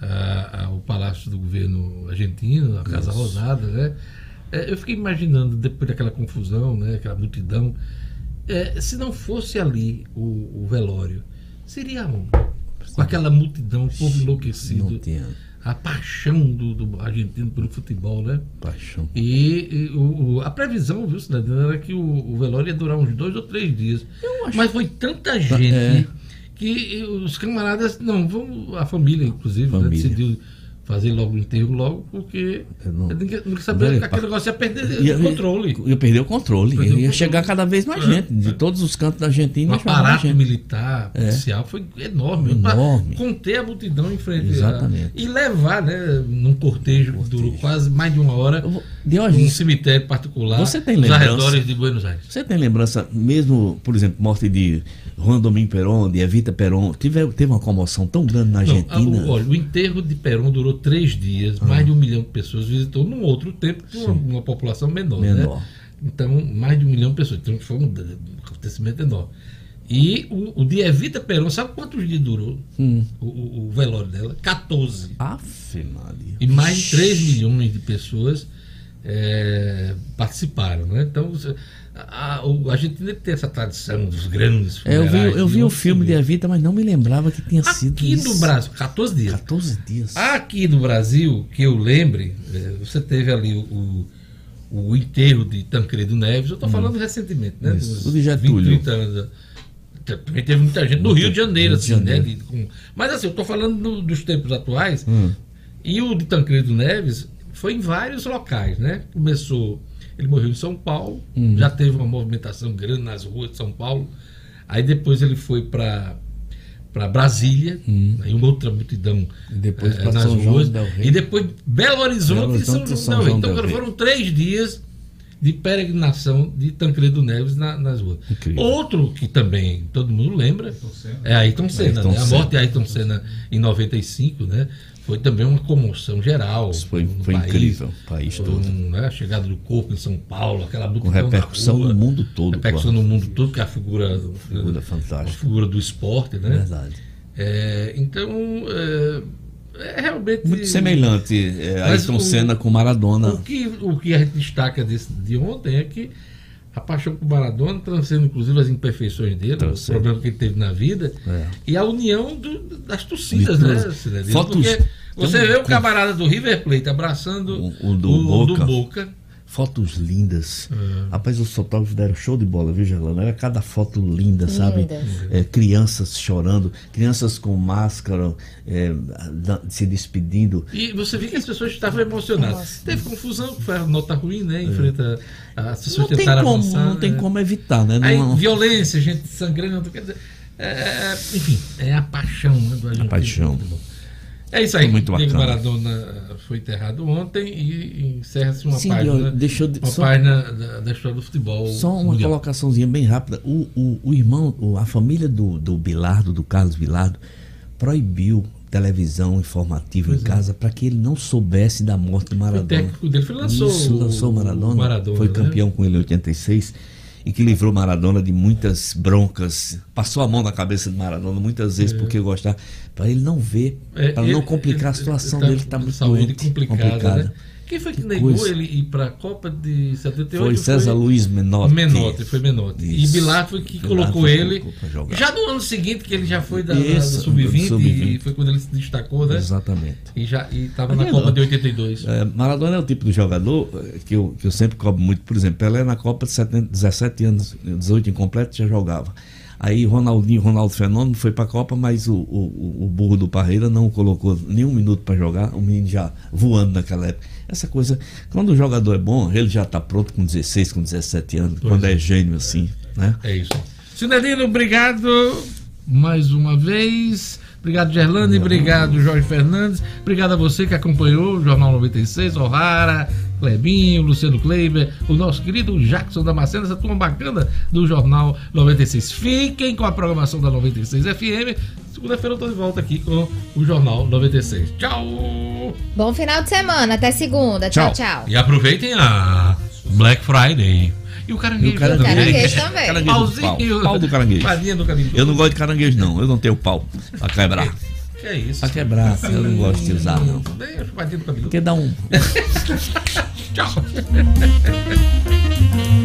a- ao Palácio do Governo Argentino, a Casa Isso. Rosada, né? É, eu fiquei imaginando, depois daquela confusão, né? Aquela multidão, é, se não fosse ali o, o velório, seria onde? Com aquela multidão, o povo enlouquecido. A paixão do, do argentino pelo futebol, né? Paixão. E, e o, o- a previsão, viu, cidadão, era que o, o velório ia durar uns dois ou três dias. Mas foi tanta gente É. que os camaradas, não, vamos, a família, inclusive, né, Família. decidiu fazer logo o enterro logo, porque não- ninguém, ninguém sabia Não, que aquele negócio ia perder Ia- o controle. Ia perder o controle. Perder o ia controle. chegar cada vez mais É. gente. De todos os cantos da Argentina. O aparato militar, É. policial, foi enorme. Enorme. Conter a multidão em frente. a- Exatamente. e levar, né, num cortejo que durou quase mais de uma hora, Diógenes, num cemitério particular, Você tem nos arredores de Buenos Aires. Você tem lembrança, mesmo, por exemplo, morte de Juan Domingo Perón, de Evita Perón, teve, teve uma comoção tão grande na Não, Argentina. a- o, olha, o enterro de Perón durou três dias, mais de um milhão de pessoas visitou num outro tempo, com uma, uma população menor. Menor. Né? Então, mais de um milhão de pessoas. Então, foi um, um acontecimento enorme. E o, o de Evita Perón, sabe quantos dias durou Hum. o, o- o velório dela? 14. Afe, Maria. E mais de 3 milhões de pessoas é, participaram. Né? Então, você- a, a, a Argentina tem essa tradição dos grandes É, eu vi, funerais eu vi o filme de vê. Evita, mas não me lembrava que tinha sido Aqui isso. no Brasil, 14 dias. 14 dias. Aqui no Brasil, que eu lembre, é, você teve ali o, o, o enterro de Tancredo Neves, eu estou Hum. falando recentemente, né? Isso. O de Getúlio. 20, 30 anos. Também teve muita gente do Muito- Rio de Janeiro, Rio de assim, né? Janeiro. com- mas assim, eu estou falando do- dos tempos atuais. Hum. E o de Tancredo Neves foi em vários locais, né? Começou, ele morreu em São Paulo, Hum. já teve uma movimentação grande nas ruas de São Paulo. Aí depois ele foi para para Brasília, aí uma outra multidão Hum. E depois pra nas São ruas, e depois Belo Horizonte, Belo e São Horizonte e João São Rei. João Então del foram três dias de peregrinação de Tancredo Neves na- nas ruas. Incrível. Outro que também todo mundo lembra é Ayrton Senna. Ayrton né? A Senna. morte de Ayrton Senna em 95, né? Foi também uma comoção geral. Foi, no foi país. incrível, o país Foi todo. um, né, a chegada do corpo em São Paulo, aquela Com repercussão rua, no mundo todo. repercussão claro. no mundo todo, que é a figura, Figura a fantástica. figura do esporte, né? Verdade. É, então, é, é realmente. Muito semelhante é, Ayrton o- Senna com Maradona. O que, o que a gente destaca desse, de ontem é que a paixão por Maradona transcende inclusive as imperfeições dele, Transcende. os problemas que ele teve na vida, É. e a união do- das torcidas, né. Cidadinho? Fotos- Porque você vê o camarada do River Plate abraçando O, o do, Boca. do Boca. Fotos lindas. É. Rapaz, os fotógrafos deram show de bola, viu, Gerlano? Era cada foto linda, sabe? É, crianças chorando, crianças com máscara, é, se despedindo. E você vê que as pessoas estavam emocionadas. Teve confusão, foi a nota ruim, né? Enfrenta as pessoas. Não tem tentaram como, avançar. não tem né? como evitar, né? Aí, Não- violência, gente sangrando, quer dizer, é, enfim, é a paixão né, do A paixão. É isso aí. Muito Diego bacana. Maradona foi enterrado ontem e encerra-se uma Sim, página, deixa eu- uma só- página da, da história do futebol. Só uma mundial. colocaçãozinha bem rápida. O, o, o irmão, o- a família do, do Bilardo, do Carlos Bilardo, proibiu televisão informativa em casa para que ele não soubesse da morte de Maradona. técnico dele, foi lançou Isso, lançou o- Maradona. o Maradona, foi né? campeão com ele em 86 e que livrou Maradona de muitas broncas. Passou a mão na cabeça de Maradona muitas vezes porque gostava, para ele não ver, É, para não complicar a situação tá dele que está muito saúde doente, complicada, né? Quem foi que, Que negou coisa. ele ir para a Copa de 78? Foi César Luiz Menotti. Menotti, foi Menotti. E Isso. Bilar foi que Bilar colocou foi que ele. colocou jogar. Já no ano seguinte, que ele já foi da, da- Isso, do Sub-20, do Sub-20. e foi quando ele se destacou, né? Exatamente. E já e tava Mas na Copa não. de 82. É, Maradona é o tipo de jogador eh, que eu, que eu sempre cobro muito. Por exemplo, Pelé na Copa de 70, 17 anos, 18 incompleto, já jogava. Aí Ronaldinho, Ronaldo Fenômeno foi pra Copa, mas o, o, o burro do Parreira não colocou nenhum minuto para jogar, o menino já voando naquela época. Essa coisa, quando o jogador é bom, ele já tá pronto com 16, com 17 anos, Pois quando é. é gênio assim, né? É isso. Sinelino, obrigado mais uma vez. Obrigado, Gerlane. Obrigado, Jorge Fernandes. Obrigado a você que acompanhou o Jornal 96, O'Hara, Clebinho, Luciano Kleiber, o nosso querido Jackson Damasceno, essa turma bacana do Jornal 96. Fiquem com a programação da 96 FM. Segunda-feira eu tô de volta aqui com o Jornal 96. Tchau! Bom final de semana, até segunda. Tchau, tchau. E aproveitem a Black Friday. E o caranguejo, E o caranguejo. Caranguejo também. Caranguejo do pau. Pauzinho. Pau do caranguejo. Do caranguejo. Eu não gosto de caranguejo, não. Eu não tenho pau pra quebrar. Que é isso? Pra quebrar, eu não gosto de usar, não. Deixa o padinha do cabelo. Porque dá um. Tchau.